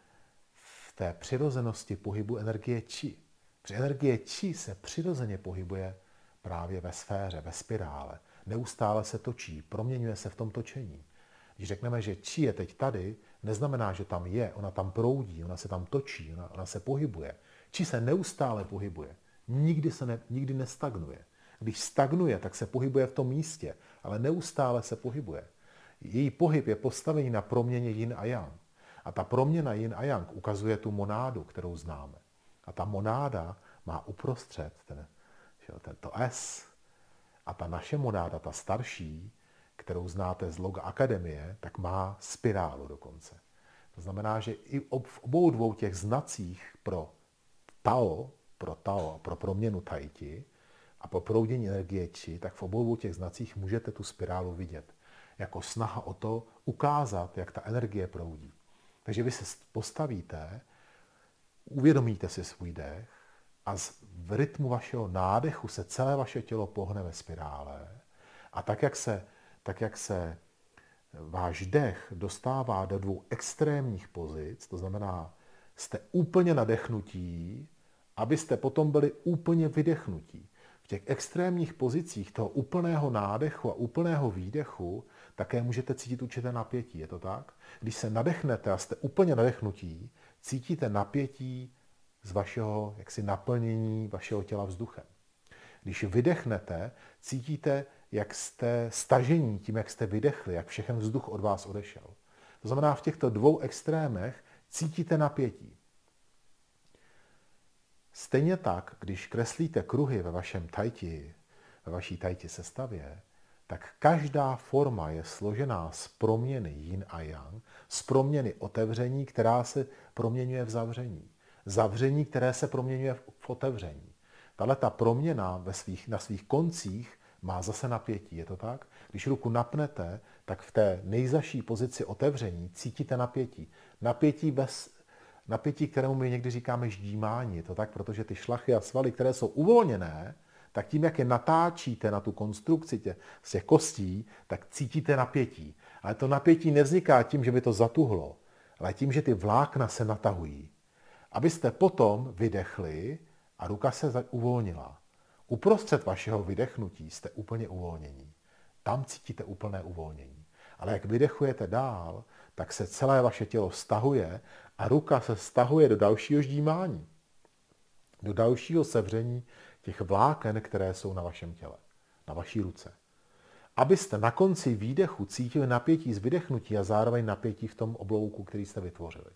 v té přirozenosti pohybu energie či. Při energie či se přirozeně pohybuje právě ve sféře, ve spirále. Neustále se točí, proměňuje se v tom točení. Když řekneme, že či je teď tady, neznamená, že tam je, ona tam proudí, ona se tam točí, ona, ona se pohybuje. Či se neustále pohybuje. Nikdy se ne, nikdy nestagnuje. Když stagnuje, tak se pohybuje v tom místě, ale neustále se pohybuje. Její pohyb je postavený na proměně yin a yang. A ta proměna yin a yang ukazuje tu monádu, kterou známe. A ta monáda má uprostřed ten, tento S. A ta naše monáda, ta starší, kterou znáte z loga akademie, tak má spirálu dokonce. To znamená, že i v obou dvou těch znacích pro Tao, pro Tao, pro proměnu Taiti a pro proudění energie Chi, tak v obou dvou těch znacích můžete tu spirálu vidět. Jako snaha o to ukázat, jak ta energie proudí. Takže vy se postavíte, uvědomíte si svůj dech a v rytmu vašeho nádechu se celé vaše tělo pohne ve spirále a tak, jak se tak jak se váš dech dostává do dvou extrémních pozic, to znamená, jste úplně nadechnutí, abyste potom byli úplně vydechnutí. V těch extrémních pozicích toho úplného nádechu a úplného výdechu také můžete cítit určité napětí, je to tak? Když se nadechnete a jste úplně nadechnutí, cítíte napětí z vašeho jaksi naplnění vašeho těla vzduchem. Když vydechnete, cítíte jak jste stažení tím, jak jste vydechli, jak všechen vzduch od vás odešel. To znamená, v těchto dvou extrémech cítíte napětí. Stejně tak, když kreslíte kruhy ve vašem tajti, ve vaší tajti sestavě, tak každá forma je složená z proměny yin a yang, z proměny otevření, která se proměňuje v zavření. Zavření, které se proměňuje v otevření. Tahle ta proměna ve svých, na svých koncích má zase napětí, je to tak? Když ruku napnete, tak v té nejzaší pozici otevření cítíte napětí. Napětí, bez, napětí, kterému my někdy říkáme ždímání, je to tak? Protože ty šlachy a svaly, které jsou uvolněné, tak tím, jak je natáčíte na tu konstrukci tě, z těch kostí, tak cítíte napětí. Ale to napětí nevzniká tím, že by to zatuhlo, ale tím, že ty vlákna se natahují. Abyste potom vydechli a ruka se uvolnila. Uprostřed vašeho vydechnutí jste úplně uvolnění. Tam cítíte úplné uvolnění. Ale jak vydechujete dál, tak se celé vaše tělo stahuje a ruka se stahuje do dalšího ždímání. Do dalšího sevření těch vláken, které jsou na vašem těle, na vaší ruce. Abyste na konci výdechu cítili napětí z vydechnutí a zároveň napětí v tom oblouku, který jste vytvořili.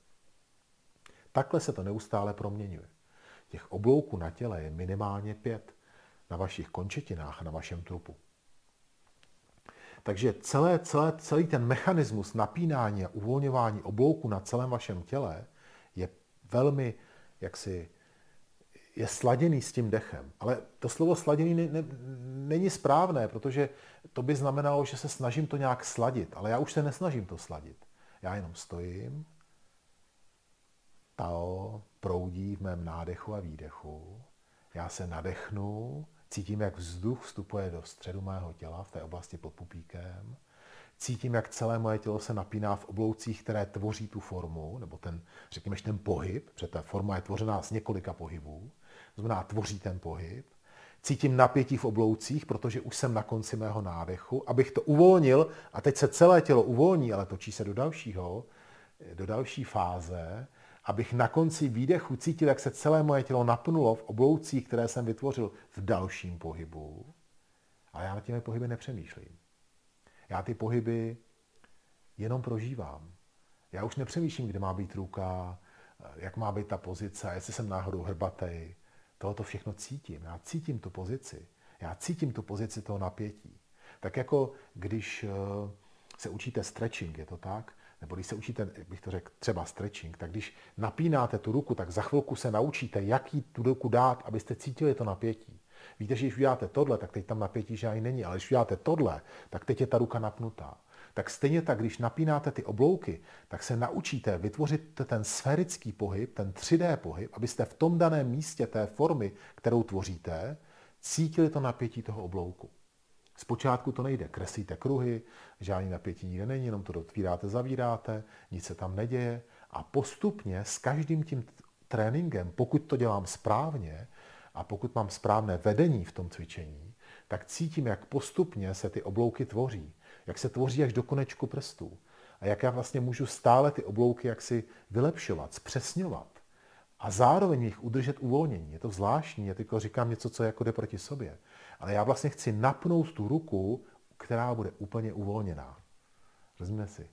Takhle se to neustále proměňuje. Těch oblouků na těle je minimálně pět na vašich končetinách na vašem trupu. Takže celé, celé, celý ten mechanismus napínání a uvolňování oblouku na celém vašem těle je velmi jaksi je sladěný s tím dechem. Ale to slovo sladěný ne, ne, není správné, protože to by znamenalo, že se snažím to nějak sladit. Ale já už se nesnažím to sladit. Já jenom stojím, Tao proudí v mém nádechu a výdechu, já se nadechnu, Cítím, jak vzduch vstupuje do středu mého těla v té oblasti pod pupíkem. Cítím, jak celé moje tělo se napíná v obloucích, které tvoří tu formu, nebo ten, řekněme, ten pohyb, protože ta forma je tvořená z několika pohybů, znamená, tvoří ten pohyb. Cítím napětí v obloucích, protože už jsem na konci mého nádechu, abych to uvolnil a teď se celé tělo uvolní, ale točí se do dalšího, do další fáze, abych na konci výdechu cítil, jak se celé moje tělo napnulo v obloucích, které jsem vytvořil v dalším pohybu. Ale já na těmi pohyby nepřemýšlím. Já ty pohyby jenom prožívám. Já už nepřemýšlím, kde má být ruka, jak má být ta pozice, jestli jsem náhodou hrbatej. Tohoto všechno cítím. Já cítím tu pozici. Já cítím tu pozici toho napětí. Tak jako když eh, se učíte stretching, je to tak? Nebo když se učíte, jak bych to řekl, třeba stretching, tak když napínáte tu ruku, tak za chvilku se naučíte, jaký tu ruku dát, abyste cítili to napětí. Víte, že když uděláte tohle, tak teď tam napětí žádný není, ale když uděláte tohle, tak teď je ta ruka napnutá. Tak stejně tak, když napínáte ty oblouky, tak se naučíte vytvořit ten sférický pohyb, ten 3D pohyb, abyste v tom daném místě té formy, kterou tvoříte, cítili to napětí toho oblouku. Zpočátku to nejde, kreslíte kruhy, žádný napětí nikde není, jenom to otvíráte, zavíráte, nic se tam neděje a postupně s každým tím tréninkem, pokud to dělám správně a pokud mám správné vedení v tom cvičení, tak cítím, jak postupně se ty oblouky tvoří, jak se tvoří až do konečku prstů a jak já vlastně můžu stále ty oblouky jaksi vylepšovat, zpřesňovat a zároveň jich udržet uvolnění. Je to zvláštní, já teďko říkám něco, co jako jde proti sobě. Ale já vlastně chci napnout tu ruku, která bude úplně uvolněná. Rozumíte si?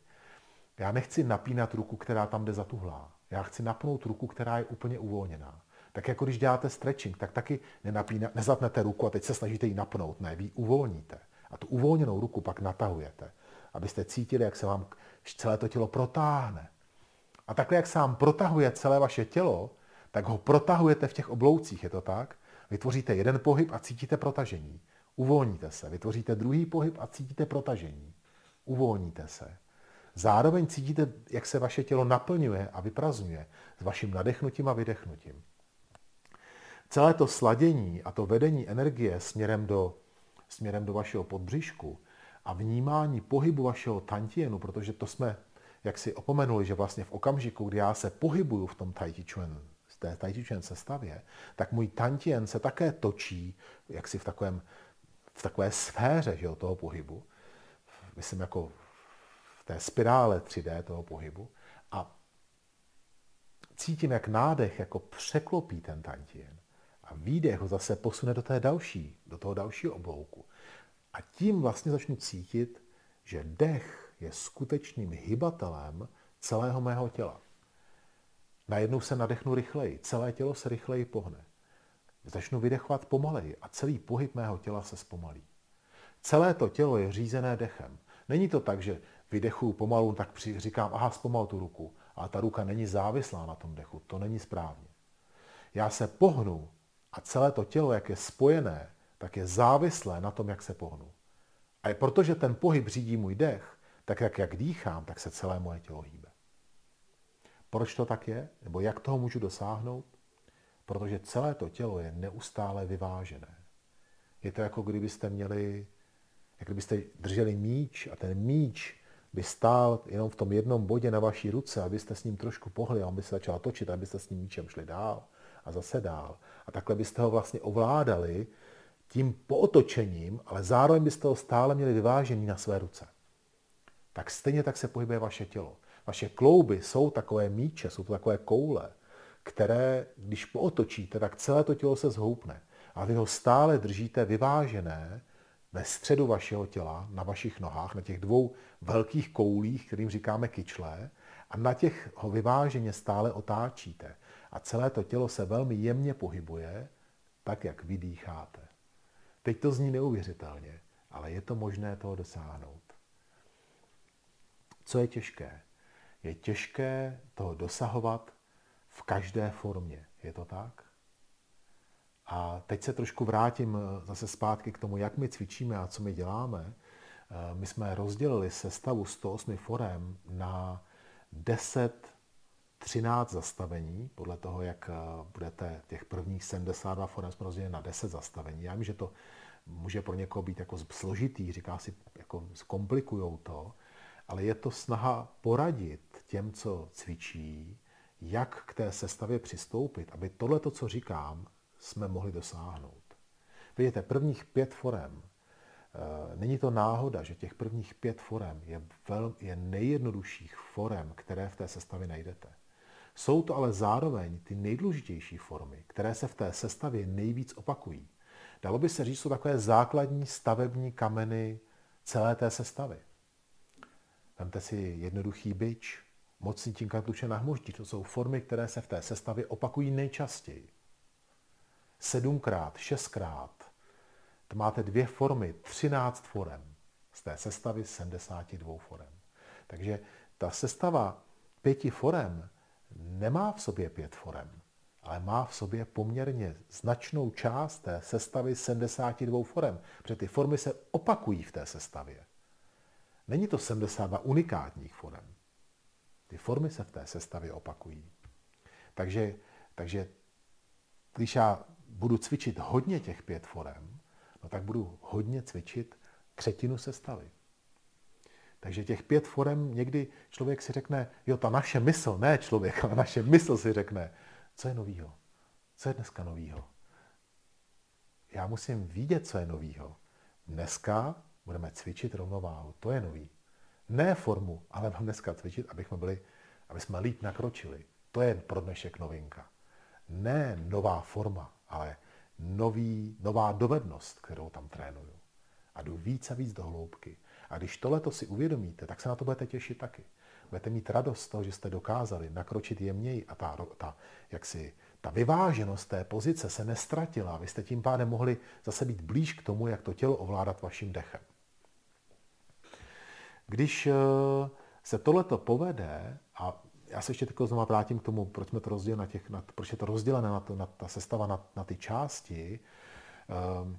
Já nechci napínat ruku, která tam jde zatuhlá. Já chci napnout ruku, která je úplně uvolněná. Tak jako když děláte stretching, tak taky nenapína, nezatnete ruku a teď se snažíte ji napnout. Ne, vy ji uvolníte. A tu uvolněnou ruku pak natahujete, abyste cítili, jak se vám celé to tělo protáhne. A takhle, jak se vám protahuje celé vaše tělo, tak ho protahujete v těch obloucích, je to tak? Vytvoříte jeden pohyb a cítíte protažení. Uvolníte se. Vytvoříte druhý pohyb a cítíte protažení. Uvolníte se. Zároveň cítíte, jak se vaše tělo naplňuje a vyprazňuje s vaším nadechnutím a vydechnutím. Celé to sladění a to vedení energie směrem do, směrem do vašeho podbřišku a vnímání pohybu vašeho tantienu, protože to jsme jak si opomenuli, že vlastně v okamžiku, kdy já se pohybuju v tom tai chi chuan, té chuan sestavě, tak můj tantien se také točí jaksi v, takovém, v takové sféře že jo, toho pohybu. Myslím jako v té spirále 3D toho pohybu. A cítím, jak nádech jako překlopí ten tantien. A výdech ho zase posune do té další, do toho dalšího oblouku. A tím vlastně začnu cítit, že dech je skutečným hybatelem celého mého těla. Najednou se nadechnu rychleji, celé tělo se rychleji pohne. Začnu vydechovat pomaleji a celý pohyb mého těla se zpomalí. Celé to tělo je řízené dechem. Není to tak, že vydechuju pomalu, tak říkám, aha, zpomal tu ruku. A ta ruka není závislá na tom dechu. To není správně. Já se pohnu a celé to tělo, jak je spojené, tak je závislé na tom, jak se pohnu. A je protože ten pohyb řídí můj dech, tak jak, jak dýchám, tak se celé moje tělo hýbe. Proč to tak je? Nebo jak toho můžu dosáhnout? Protože celé to tělo je neustále vyvážené. Je to jako kdybyste měli, jak kdybyste drželi míč a ten míč by stál jenom v tom jednom bodě na vaší ruce, abyste s ním trošku pohli a on by se začal točit, abyste s ním míčem šli dál a zase dál. A takhle byste ho vlastně ovládali tím pootočením, ale zároveň byste ho stále měli vyvážený na své ruce. Tak stejně tak se pohybuje vaše tělo. Vaše klouby jsou takové míče, jsou to takové koule, které, když pootočíte, tak celé to tělo se zhoupne. A vy ho stále držíte vyvážené ve středu vašeho těla, na vašich nohách, na těch dvou velkých koulích, kterým říkáme kyčlé, a na těch ho vyváženě stále otáčíte. A celé to tělo se velmi jemně pohybuje, tak jak vy dýcháte. Teď to zní neuvěřitelně, ale je to možné toho dosáhnout. Co je těžké? Je těžké toho dosahovat v každé formě. Je to tak? A teď se trošku vrátím eh, zase zpátky k tomu, jak my cvičíme a co my děláme. Eh, my jsme rozdělili sestavu 108 forem na 10, 13 zastavení, podle toho, jak eh, budete těch prvních 72 forem jsme rozdělili na 10 zastavení. Já vím, že to může pro někoho být jako složitý, říká si, jako zkomplikujou to, ale je to snaha poradit těm, co cvičí, jak k té sestavě přistoupit, aby tohle, co říkám, jsme mohli dosáhnout. Vidíte, prvních pět forem, eh, není to náhoda, že těch prvních pět forem je, vel, je nejjednodušších forem, které v té sestavě najdete. Jsou to ale zároveň ty nejdůležitější formy, které se v té sestavě nejvíc opakují. Dalo by se říct, jsou takové základní stavební kameny celé té sestavy. Vemte si jednoduchý byč, mocný tinka tluče na hmoždí. To jsou formy, které se v té sestavě opakují nejčastěji. Sedmkrát, šestkrát. To máte dvě formy, třináct forem. Z té sestavy 72 forem. Takže ta sestava pěti forem nemá v sobě pět forem. ale má v sobě poměrně značnou část té sestavy 72 forem, protože ty formy se opakují v té sestavě. Není to 72 unikátních forem. Ty formy se v té sestavě opakují. Takže, takže když já budu cvičit hodně těch pět forem, no tak budu hodně cvičit třetinu sestavy. Takže těch pět forem někdy člověk si řekne, jo, ta naše mysl, ne člověk, ale naše mysl si řekne, co je novýho? Co je dneska novýho? Já musím vidět, co je novýho. Dneska budeme cvičit rovnováhu. To je nový. Ne formu, ale mám dneska cvičit, abychom byli, aby jsme líp nakročili. To je pro dnešek novinka. Ne nová forma, ale nový, nová dovednost, kterou tam trénuju. A jdu víc a víc do hloubky. A když tohleto si uvědomíte, tak se na to budete těšit taky. Budete mít radost z toho, že jste dokázali nakročit jemněji a ta, ta, jaksi, ta vyváženost té pozice se nestratila. Vy jste tím pádem mohli zase být blíž k tomu, jak to tělo ovládat vaším dechem. Když eh, se tohleto povede, a já se ještě teď znovu vrátím k tomu, proč jsme to na těch, na, proč je to rozdělené na, to, na ta sestava na, na ty části. Ehm,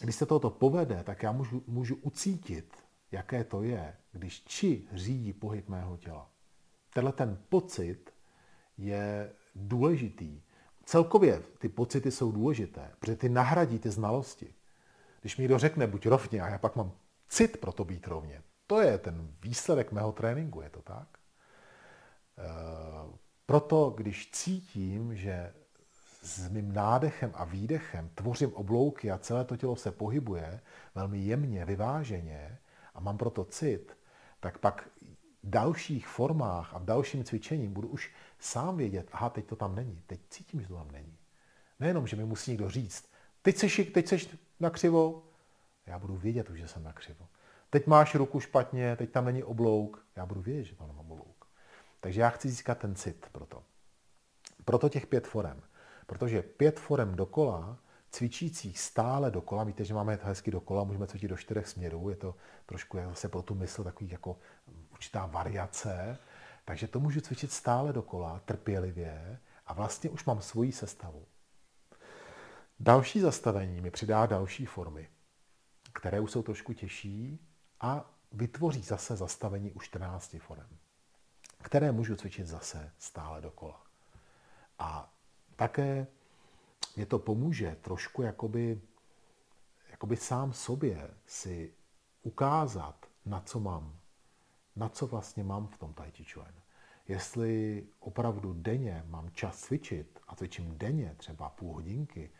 když se tohoto povede, tak já můžu, můžu ucítit, jaké to je, když či řídí pohyb mého těla. Tenhle ten pocit je důležitý. Celkově ty pocity jsou důležité, protože ty nahradí ty znalosti. Když mi někdo řekne, buď rovně, a já pak mám cit pro to být rovně, to je ten výsledek mého tréninku, je to tak? E, proto, když cítím, že s mým nádechem a výdechem tvořím oblouky a celé to tělo se pohybuje velmi jemně, vyváženě a mám proto cit, tak pak v dalších formách a v dalším cvičení budu už sám vědět, aha, teď to tam není, teď cítím, že to tam není. Nejenom, že mi musí někdo říct, teď seš, teď seš na křivo, já budu vědět už, že jsem na křivo. Teď máš ruku špatně, teď tam není oblouk, já budu vědět, že tam mám oblouk. Takže já chci získat ten cit proto. Proto těch pět forem. Protože pět forem dokola, cvičících stále dokola, víte, že máme hezky dokola, můžeme cvičit do čtyřech směrů, je to trošku zase pro tu mysl takový jako určitá variace, takže to můžu cvičit stále dokola, trpělivě a vlastně už mám svoji sestavu. Další zastavení mi přidá další formy, které už jsou trošku těžší a vytvoří zase zastavení u 14 forem, které můžu cvičit zase stále dokola. A také mě to pomůže trošku jakoby, jakoby sám sobě si ukázat, na co mám, na co vlastně mám v tom Tai Chi Chuan. Jestli opravdu denně mám čas cvičit a cvičím denně třeba půl hodinky,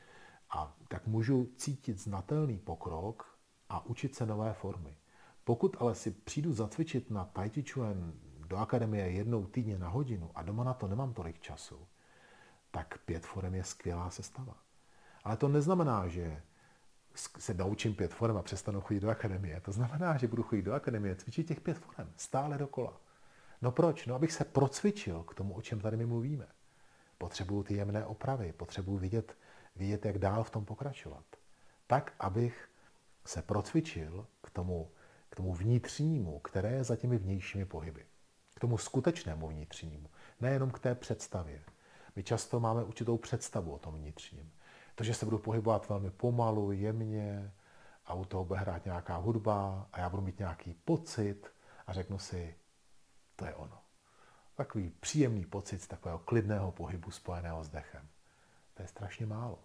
a tak můžu cítit znatelný pokrok a učit se nové formy. Pokud ale si přijdu zacvičit na Tai Chi Chuan do akademie jednou týdně na hodinu a doma na to nemám tolik času, tak pět forem je skvělá sestava. Ale to neznamená, že se naučím pět forem a přestanu chodit do akademie. To znamená, že budu chodit do akademie, cvičit těch pět forem, stále dokola. No proč? No abych se procvičil k tomu, o čem tady my mluvíme. Potřebuju ty jemné opravy, potřebuju vidět, vidět, jak dál v tom pokračovat. Tak, abych se procvičil k tomu, tomu vnitřnímu, které je za těmi vnějšími pohyby. K tomu skutečnému vnitřnímu. Nejenom k té představě. My často máme určitou představu o tom vnitřním. To, že se budu pohybovat velmi pomalu, jemně a u toho bude hrát nějaká hudba a já budu mít nějaký pocit a řeknu si, to je ono. Takový příjemný pocit z takového klidného pohybu spojeného s dechem. To je strašně málo.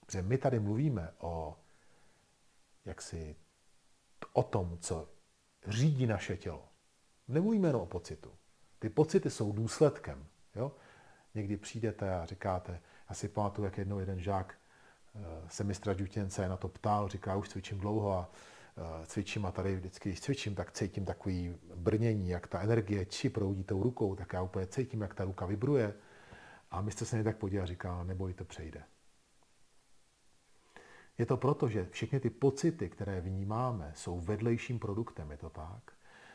Protože my tady mluvíme o jaksi o tom, co řídí naše tělo. Nemluvíme jen o pocitu. Ty pocity jsou důsledkem. Jo? Někdy přijdete a říkáte, já si pamatuju, jak jednou jeden žák eh, semistra Žutěnce se na to ptal, říká, už cvičím dlouho a eh, cvičím a tady vždycky, když cvičím, tak cítím takový brnění, jak ta energie či proudí tou rukou, tak já úplně cítím, jak ta ruka vibruje. A mistr se mě tak podíval a říká, neboj, to přejde. Je to proto, že všechny ty pocity, které vnímáme, jsou vedlejším produktem, je to tak?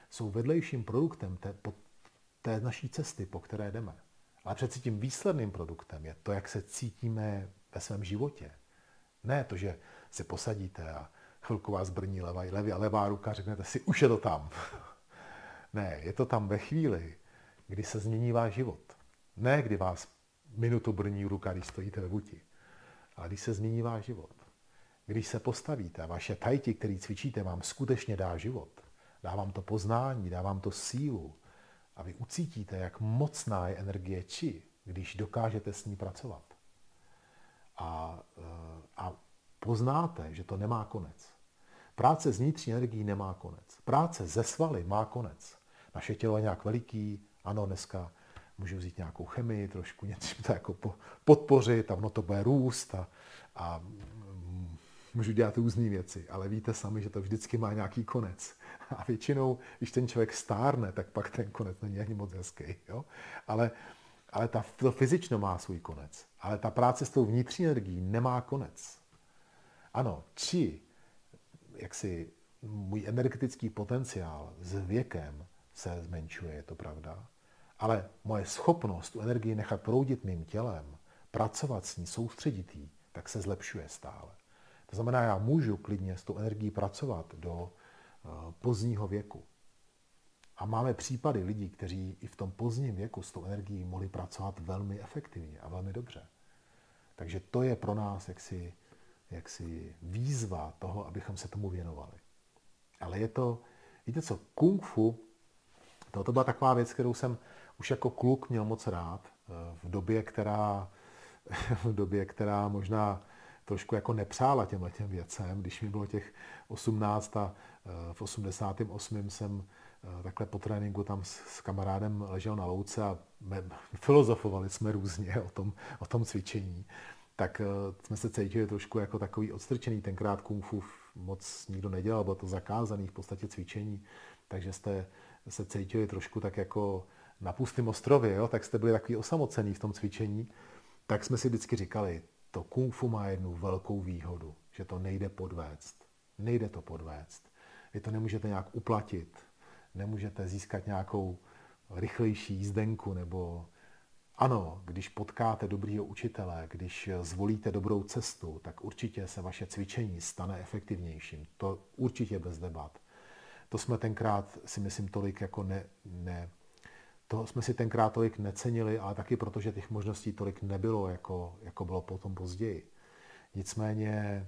Jsou vedlejším produktem té, po, té naší cesty, po které jdeme. Ale přeci tím výsledným produktem je to, jak se cítíme ve svém životě. Ne to, že se posadíte a chvilku vás brní levá, levá, levá ruka, řeknete si, už je to tam. ne, je to tam ve chvíli, kdy se změní váš život. Ne, kdy vás minutu brní ruka, když stojíte ve buti. Ale když se změní váš život, když se postavíte, vaše tajti, který cvičíte, vám skutečně dá život, dá vám to poznání, dá vám to sílu a vy ucítíte, jak mocná je energie či, když dokážete s ní pracovat. A, eh, a poznáte, že to nemá konec. Práce s vnitřní energií nemá konec. Práce ze svaly má konec. Naše tělo je nějak veliký, ano, dneska můžu vzít nějakou chemii, trošku něco to jako podpořit a ono to bude růst a, a můžu dělat různé věci, ale víte sami, že to vždycky má nějaký konec. A většinou, když ten člověk stárne, tak pak ten konec není ani moc hezký. Jo? Ale, ale ta, to fyzično má svůj konec. Ale ta práce s tou vnitřní energií nemá konec. Ano, či jak si můj energetický potenciál s věkem se zmenšuje, je to pravda, ale moje schopnost tu energii nechat proudit mým tělem, pracovat s ní, soustředit jí, tak se zlepšuje stále. To znamená, já můžu klidně s tou energií pracovat do eh, pozdního věku. A máme případy lidí, kteří i v tom pozdním věku s tou energií mohli pracovat velmi efektivně a velmi dobře. Takže to je pro nás jaksi, jaksi výzva toho, abychom se tomu věnovali. Ale je to, víte co, kung fu, to, to byla taková věc, kterou jsem už jako kluk měl moc rád, eh, v době, která, v době, která možná trošku jako nepřála těmhle těm věcem. Když mi bylo těch 18 a eh, v 88. jsem eh, takhle po tréninku tam s kamarádem ležel na louce a filozofovali jsme různě o tom, o tom cvičení, tak jsme se cítili trošku jako takový odstrčený. Tenkrát kung fu moc nikdo nedělal, bylo to zakázané v podstatě cvičení, takže jste se cítili trošku tak jako na pustém ostrově, jo, tak jste byli takový osamocený v tom cvičení, tak jsme si vždycky říkali, to kung fu má jednu velkou výhodu, že to nejde podvést. Nejde to podvést. Vy to nemůžete nějak uplatit, nemůžete získat nějakou rychlejší jízdenku, nebo ano, když potkáte dobrýho učitele, když zvolíte dobrou cestu, tak určitě se vaše cvičení stane efektivnějším. To určitě bez debat. To jsme tenkrát si myslím tolik jako ne, ne, toho jsme si tenkrát tolik necenili, ale taky proto, že těch možností tolik nebylo, jako, jako bylo potom později. Nicméně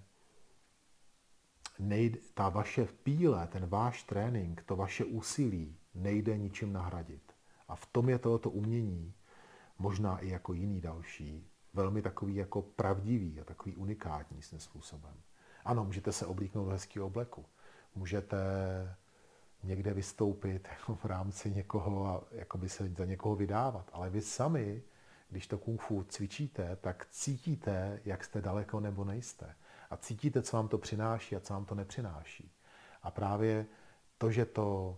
nejde, ta vaše píle, ten váš trénink, to vaše úsilí nejde ničím nahradit. A v tom je tohoto umění, možná i jako jiný další, velmi takový jako pravdivý a takový unikátní svým způsobem. Ano, můžete se oblíknout do hezkého obleku, můžete někde vystoupit jako v rámci někoho a jakoby se za někoho vydávat. Ale vy sami, když to kung fu cvičíte, tak cítíte, jak jste daleko nebo nejste. A cítíte, co vám to přináší a co vám to nepřináší. A právě to, že to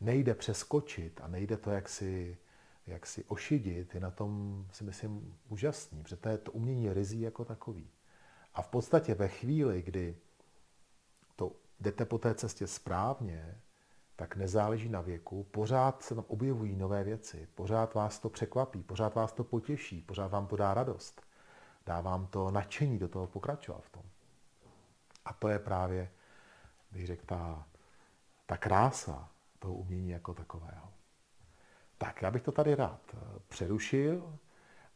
nejde přeskočit a nejde to jaksi, jaksi ošidit, je na tom, si myslím, úžasný, protože to je to umění rizí jako takový. A v podstatě ve chvíli, kdy to jdete po té cestě správně, tak nezáleží na věku, pořád se tam objevují nové věci, pořád vás to překvapí, pořád vás to potěší, pořád vám to dá radost. Dá vám to nadšení do toho pokračovat v tom. A to je právě, bych řekl, ta, ta krása toho umění jako takového. Tak, já bych to tady rád eh, přerušil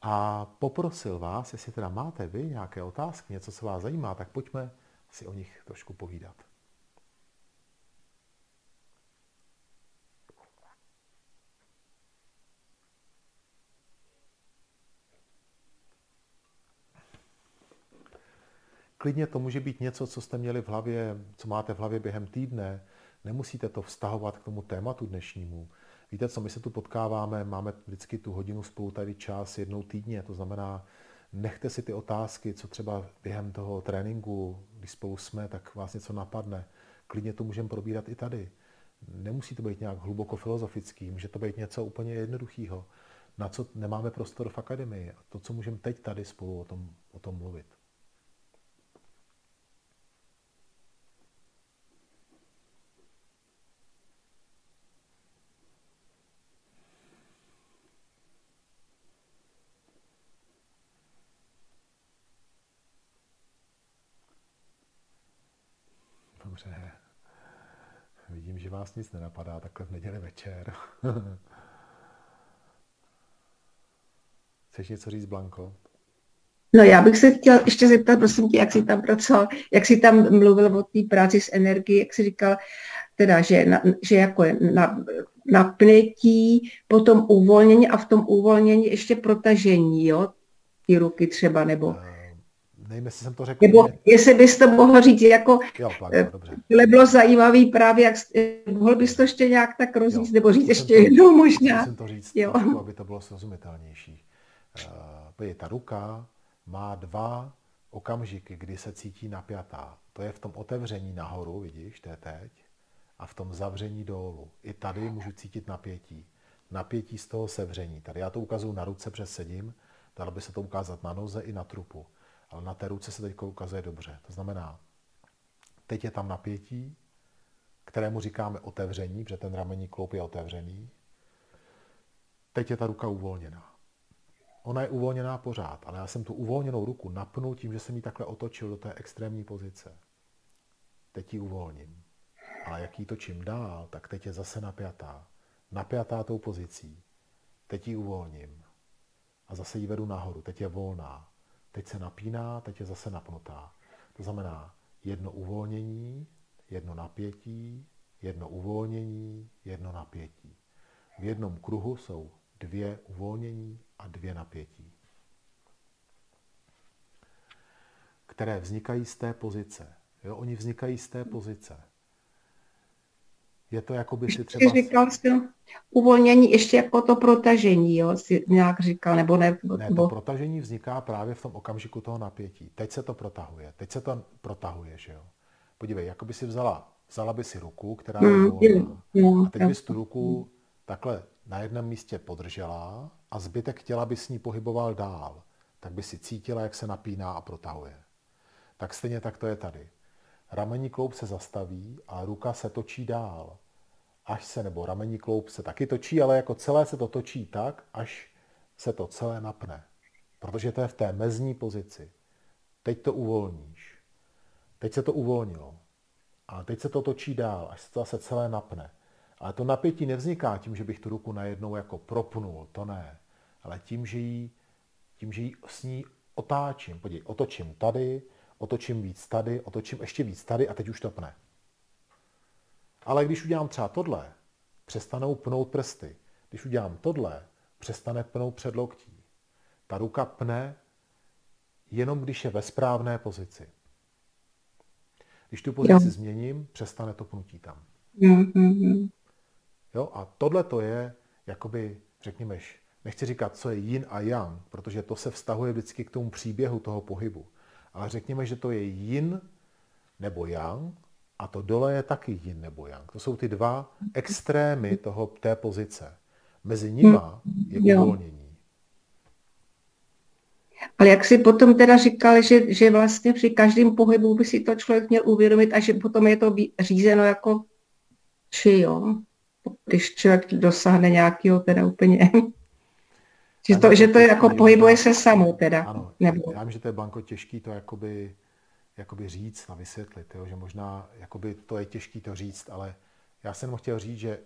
a poprosil vás, jestli teda máte vy nějaké otázky, něco, co vás zajímá, tak pojďme si o nich trošku povídat. Klidně to může být něco, co jste měli v hlavě, co máte v hlavě během týdne. Nemusíte to vztahovat k tomu tématu dnešnímu. Víte co, my se tu potkáváme, máme vždycky tu hodinu spolu tady čas jednou týdně, to znamená, nechte si ty otázky, co třeba během toho tréninku, když spolu jsme, tak vás něco napadne. Klidně to můžeme probírat i tady. Nemusí to být nějak hluboko filozofický, může to být něco úplně jednoduchého, na co nemáme prostor v akademii. A to, co můžeme teď tady spolu o tom, o tom mluvit. Dobře. Vás nic nenapadá takhle v neděli večer. Chceš něco říct, Blanko? No já bych se chtěla ještě zeptat, prosím tě, jak jsi tam pracoval, jak jsi tam mluvil o té práci s energií, jak jsi říkal, teda, že, na, že jako je na, napnutí, potom uvolnění a v tom uvolnění ještě protažení, jo? Ty ruky třeba, nebo... Nevím, jestli jsem to řekl. Nebo jestli bys to mohl říct, jako... Jo, plánko, dobře. Tohle bylo zajímavý právě, jak, mohl bys to ještě nějak tak rozvíct, jo, nebo říct ještě to, jednou možná. Musím to říct, jo. Trošku, aby to bylo srozumitelnější. Uh, ta ruka má dva okamžiky, kdy se cítí napjatá. To je v tom otevření nahoru, vidíš, to je teď, a v tom zavření dolů. I tady můžu cítit napětí. Napětí z toho sevření. Tady já to ukazuju na ruce, přes sedím, dalo by se to ukázat na noze i na trupu. Ale na té ruce se teď ukazuje dobře. To znamená, teď je tam napětí, kterému říkáme otevření, protože ten ramenní kloup je otevřený. Teď je ta ruka uvolněná. Ona je uvolněná pořád, ale já jsem tu uvolněnou ruku napnul tím, že jsem ji takhle otočil do té extrémní pozice. Teď ji uvolním. Ale jak ji točím dál, tak teď je zase napjatá. Napjatá tou pozicí. Teď ji uvolním. A zase ji vedu nahoru. Teď je volná. Teď se napíná, teď je zase napnutá. To znamená jedno uvolnění, jedno napětí, jedno uvolnění, jedno napětí. V jednom kruhu jsou dvě uvolnění a dvě napětí, které vznikají z té pozice. Jo, oni vznikají z té pozice. Je to jako by si třeba... Říkal jsi uvolnění ještě jako to protažení, jo, si nějak říkal, nebo ne? Ne, to protažení vzniká právě v tom okamžiku toho napětí. Teď se to protahuje, teď se to protahuje, že jo. Podívej, jako by si vzala, vzala by si ruku, která je mm, volná, a teď bys tu ruku takhle na jednom místě podržela a zbytek těla by s ní pohyboval dál, tak by si cítila, jak se napíná a protahuje. Tak stejně tak to je tady. Ramení kloup se zastaví a ruka se točí dál. Až se, nebo ramení kloup se taky točí, ale jako celé se to točí tak, až se to celé napne. Protože to je v té mezní pozici. Teď to uvolníš. Teď se to uvolnilo. A teď se to točí dál, až se to zase celé napne. Ale to napětí nevzniká tím, že bych tu ruku najednou jako propnul, to ne. Ale tím, že ji, tím, že ji s ní otáčím. Podívej, otočím tady, otočím víc tady, otočím ještě víc tady a teď už to pne. Ale když udělám třeba tohle, přestanou pnout prsty. Když udělám tohle, přestane pnout předloktí. Ta ruka pne jenom když je ve správné pozici. Když tu pozici jo. změním, přestane to pnutí tam. Mm-hmm. Jo? A tohle to je, jakoby, řekněme, nechci říkat, co je yin a yang, protože to se vztahuje vždycky k tomu příběhu toho pohybu. Ale řekněme, že to je yin nebo yang a to dole je taky yin nebo yang. To jsou ty dva extrémy toho, té pozice. Mezi nima je uvolnění. Ale jak si potom teda říkal, že, že vlastně při každém pohybu by si to člověk měl uvědomit a že potom je to řízeno jako či jo když člověk dosáhne nějakého teda úplně... že, to, že to jako pohybuje se samo teda. Ano, nebo... já vím, že to je blanko těžký to jakoby, jakoby říct a vysvětlit, jo? že možná jakoby to je těžký to říct, ale já jsem chtěl říct, že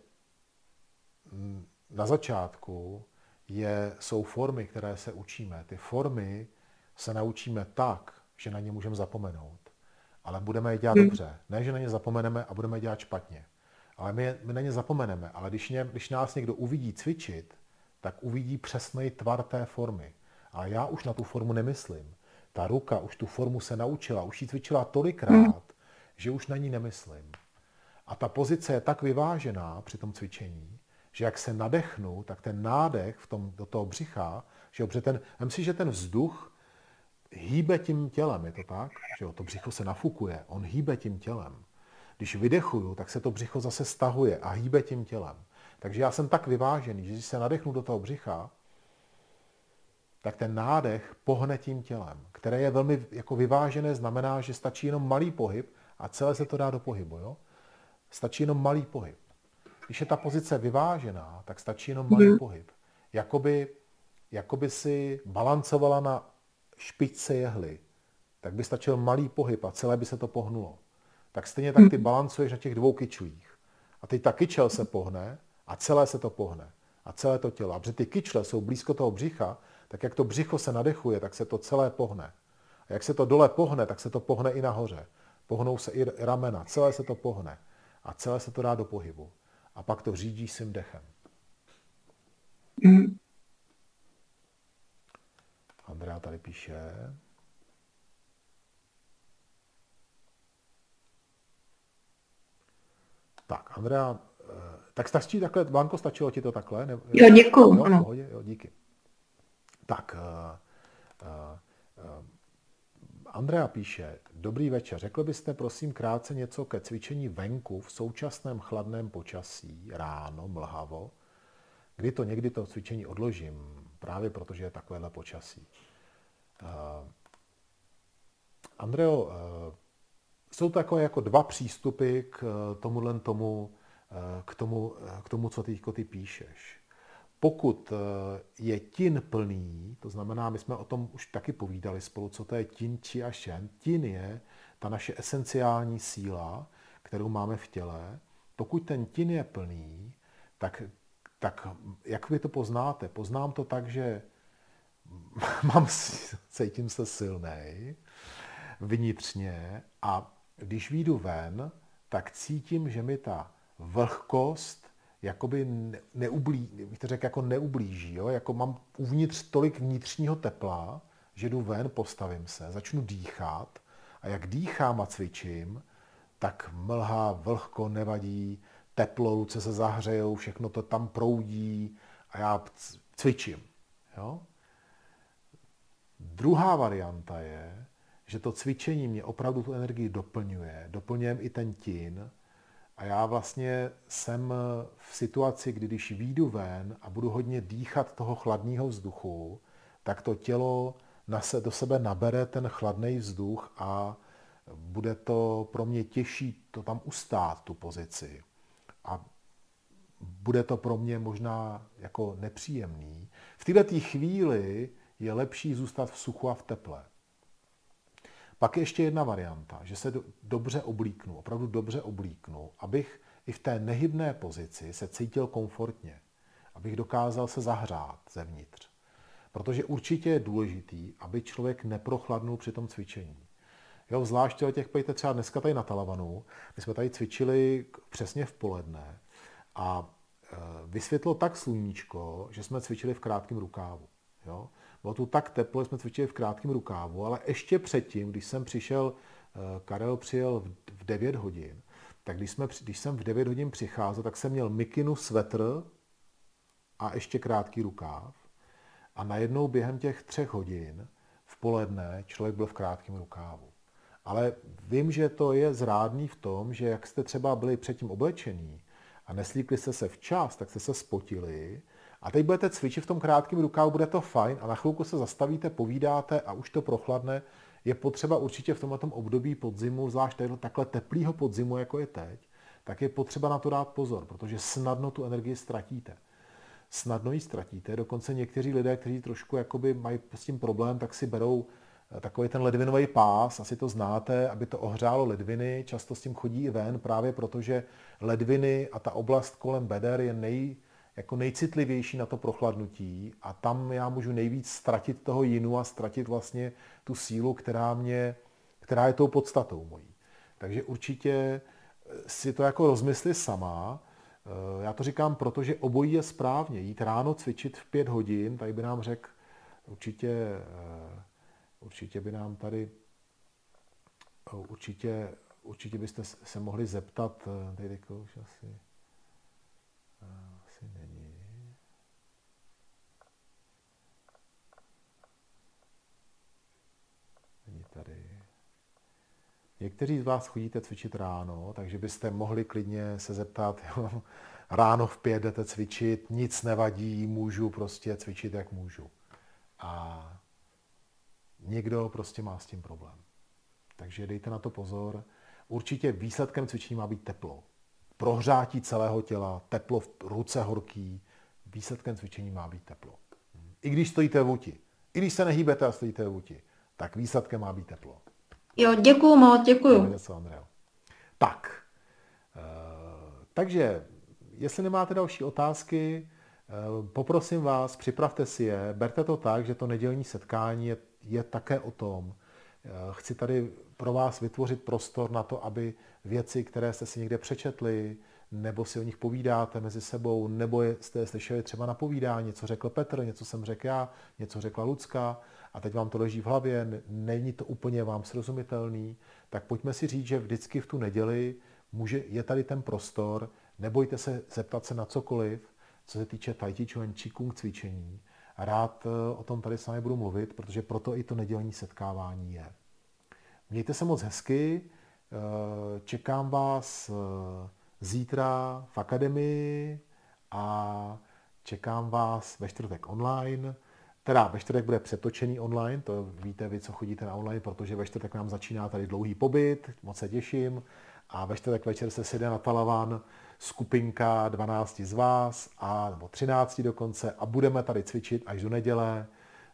na začátku je, jsou formy, které se učíme. Ty formy se naučíme tak, že na ně můžeme zapomenout. Ale budeme je dělat hmm. dobře. Ne, že na ně zapomeneme a budeme je dělat špatně. Ale my, my na ně zapomeneme. Ale když, ně, když nás někdo uvidí cvičit, tak uvidí přesný tvar té formy. A já už na tu formu nemyslím. Ta ruka už tu formu se naučila, už ji cvičila tolikrát, že už na ní nemyslím. A ta pozice je tak vyvážená při tom cvičení, že jak se nadechnu, tak ten nádech v tom, do toho břicha, že jo, ten, myslím si, že ten vzduch hýbe tím tělem, je to tak? Že jo, to břicho se nafukuje, on hýbe tím tělem. Když vydechuju, tak se to břicho zase stahuje a hýbe tím tělem. Takže já jsem tak vyvážený, že když se nadechnu do toho břicha, tak ten nádech pohne tím tělem, které je velmi jako vyvážené, znamená, že stačí jenom malý pohyb a celé se to dá do pohybu. Jo? Stačí jenom malý pohyb. Když je ta pozice vyvážená, tak stačí jenom malý mm. pohyb. Jakoby, jakoby si balancovala na špičce jehly, tak by stačil malý pohyb a celé by se to pohnulo tak stejně tak ty hmm. balancuješ na těch dvou kyčlích. A teď ta kyčel se pohne a celé se to pohne. A celé to tělo. A protože ty kyčle jsou blízko toho břicha, tak jak to břicho se nadechuje, tak se to celé pohne. A jak se to dole pohne, tak se to pohne i nahoře. Pohnou se i ramena, celé se to pohne. A celé se to dá do pohybu. A pak to řídí svým dechem. Andrea tady píše. Tak, Andrea, eh, tak stačí takhle, Blanko, stačilo ti to takhle? Ne, jo, děkuji. Jo, pohodě, jo, díky. Tak, uh, uh, uh, Andrea píše, dobrý večer, řekl byste prosím krátce něco ke cvičení venku v současném chladném počasí, ráno, mlhavo, kdy to někdy to cvičení odložím, právě protože je takovéhle počasí. Uh, Andreo, uh, jsou takové jako dva přístupy k tomuhle tomu, k tomu, k tomu co ty, ty píšeš. Pokud je tin plný, to znamená, my jsme o tom už taky povídali spolu, co to je tin, či a šen. Tin je ta naše esenciální síla, kterou máme v těle. Pokud ten tin je plný, tak tak jak vy to poznáte? Poznám to tak, že mám, cítím se silný vnitřně a když výjdu ven, tak cítím, že mi ta vlhkost jakoby neublí, bych to řekl, jako neublíží. Jo? Jako mám uvnitř tolik vnitřního tepla, že jdu ven, postavím se, začnu dýchat a jak dýchám a cvičím, tak mlha, vlhko nevadí, teplo, ruce se zahřejou, všechno to tam proudí a já cvičím. Jo? Druhá varianta je, že to cvičení mě opravdu tu energii doplňuje, doplňujem i ten tin a já vlastně jsem v situaci, kdy když výjdu ven a budu hodně dýchat toho chladného vzduchu, tak to tělo na se, do sebe nabere ten chladný vzduch a bude to pro mě těžší to tam ustát, tu pozici a bude to pro mě možná jako nepříjemný. V této chvíli je lepší zůstat v suchu a v teple. Pak je ještě jedna varianta, že se dobře oblíknu, opravdu dobře oblíknu, abych i v té nehybné pozici se cítil komfortně, abych dokázal se zahřát zevnitř. Protože určitě je důležitý, aby člověk neprochladnul při tom cvičení. Jo, zvlášť těch, pojďte třeba dneska tady na Talavanu, my jsme tady cvičili přesně v poledne a e, vysvětlo tak sluníčko, že jsme cvičili v krátkém rukávu. Jo? Bylo tu tak teplo, že jsme cvičili v krátkém rukávu, ale ještě předtím, když jsem přišel, e, Karel přijel v 9 hodin, tak když, jsme, když jsem v 9 hodin přicházel, tak jsem měl mikinu, svetr a ještě krátký rukáv. A najednou během těch třech hodin v poledne člověk byl v krátkém rukávu. Ale vím, že to je zrádný v tom, že jak jste třeba byli předtím oblečení a neslíkli jste se včas, tak jste se spotili a teď budete cvičit v tom krátkém rukávu, bude to fajn a na chvilku se zastavíte, povídáte a už to prochladne. Je potřeba určitě v tomto období podzimu, zvlášť takhle teplého podzimu, jako je teď, tak je potřeba na to dát pozor, protože snadno tu energii ztratíte. Snadno ji ztratíte, dokonce někteří lidé, kteří trošku jakoby mají s tím problém, tak si berou takový ten ledvinový pás, asi to znáte, aby to ohřálo ledviny, často s tím chodí i ven, právě protože ledviny a ta oblast kolem beder je nej, jako nejcitlivější na to prochladnutí a tam já můžu nejvíc ztratit toho jinu a ztratit vlastně tu sílu, která, mě, která je tou podstatou mojí. Takže určitě si to jako rozmysli sama. Já to říkám, protože obojí je správně. Jít ráno cvičit v pět hodin, tady by nám řekl určitě určitě by nám tady, eh, určitě, určitě byste se mohli zeptat, eh, tady už asi, eh, asi není. Není tady. Někteří z vás chodíte cvičit ráno, takže byste mohli klidně se zeptat, jo, ráno v pět jdete cvičit, nic nevadí, můžu prostě cvičit, jak můžu. A Někdo prostě má s tím problém. Takže dejte na to pozor. Určitě výsledkem cvičení má být teplo. Prohřátí celého těla, teplo v ruce horký. Výsledkem cvičení má být teplo. I když stojíte v úti, i když se nehýbete a stojíte v úti, tak výsledkem má být teplo. Jo, děkuju moc, děkuju. Něco, Tak, e, takže jestli nemáte další otázky, Poprosím vás, připravte si je, berte to tak, že to nedělní setkání je, je také o tom. Chci tady pro vás vytvořit prostor na to, aby věci, které jste si někde přečetli, nebo si o nich povídáte mezi sebou, nebo jste je slyšeli třeba na povídání, něco řekl Petr, něco jsem řekl já, něco řekla Lucka a teď vám to leží v hlavě, není to úplně vám srozumitelný, tak pojďme si říct, že vždycky v tu neděli může, je tady ten prostor, nebojte se zeptat se na cokoliv, co se týče Tai Chi Chuan cvičení. A rád eh, o tom tady s vámi budu mluvit, protože proto i to nedělní setkávání je. Mějte se moc hezky, eh, čekám vás eh, zítra v akademii a čekám vás ve čtvrtek online. Teda ve čtvrtek bude přetočený online, to víte vy, co chodíte na online, protože ve čtvrtek nám začíná tady dlouhý pobyt, moc se těším. A ve čtvrtek večer se sede na Talavan skupinka 12 z vás, a, nebo 13 dokonce, a budeme tady cvičit až do neděle.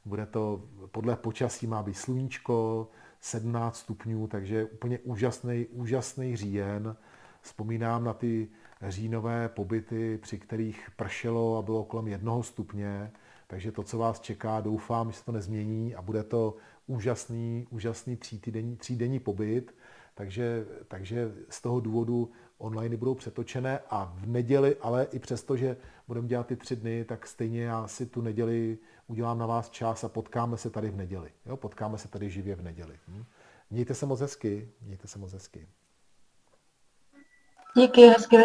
Bude to, podle počasí má být sluníčko, 17 stupňů, takže úplně úžasný, úžasný říjen. Vzpomínám na ty říjnové pobyty, při kterých pršelo a bylo kolem jednoho stupně, takže to, co vás čeká, doufám, že se to nezmění a bude to úžasný, úžasný třídenní, třídenní pobyt. Takže, takže z toho důvodu online budou přetočené a v neděli, ale i přesto, že budeme dělat ty tři dny, tak stejně já si tu neděli udělám na vás čas a potkáme se tady v neděli. Jo? Potkáme se tady živě v neděli. Hm? Mějte se moc hezky, mějte se moc hezky. Díky, hezky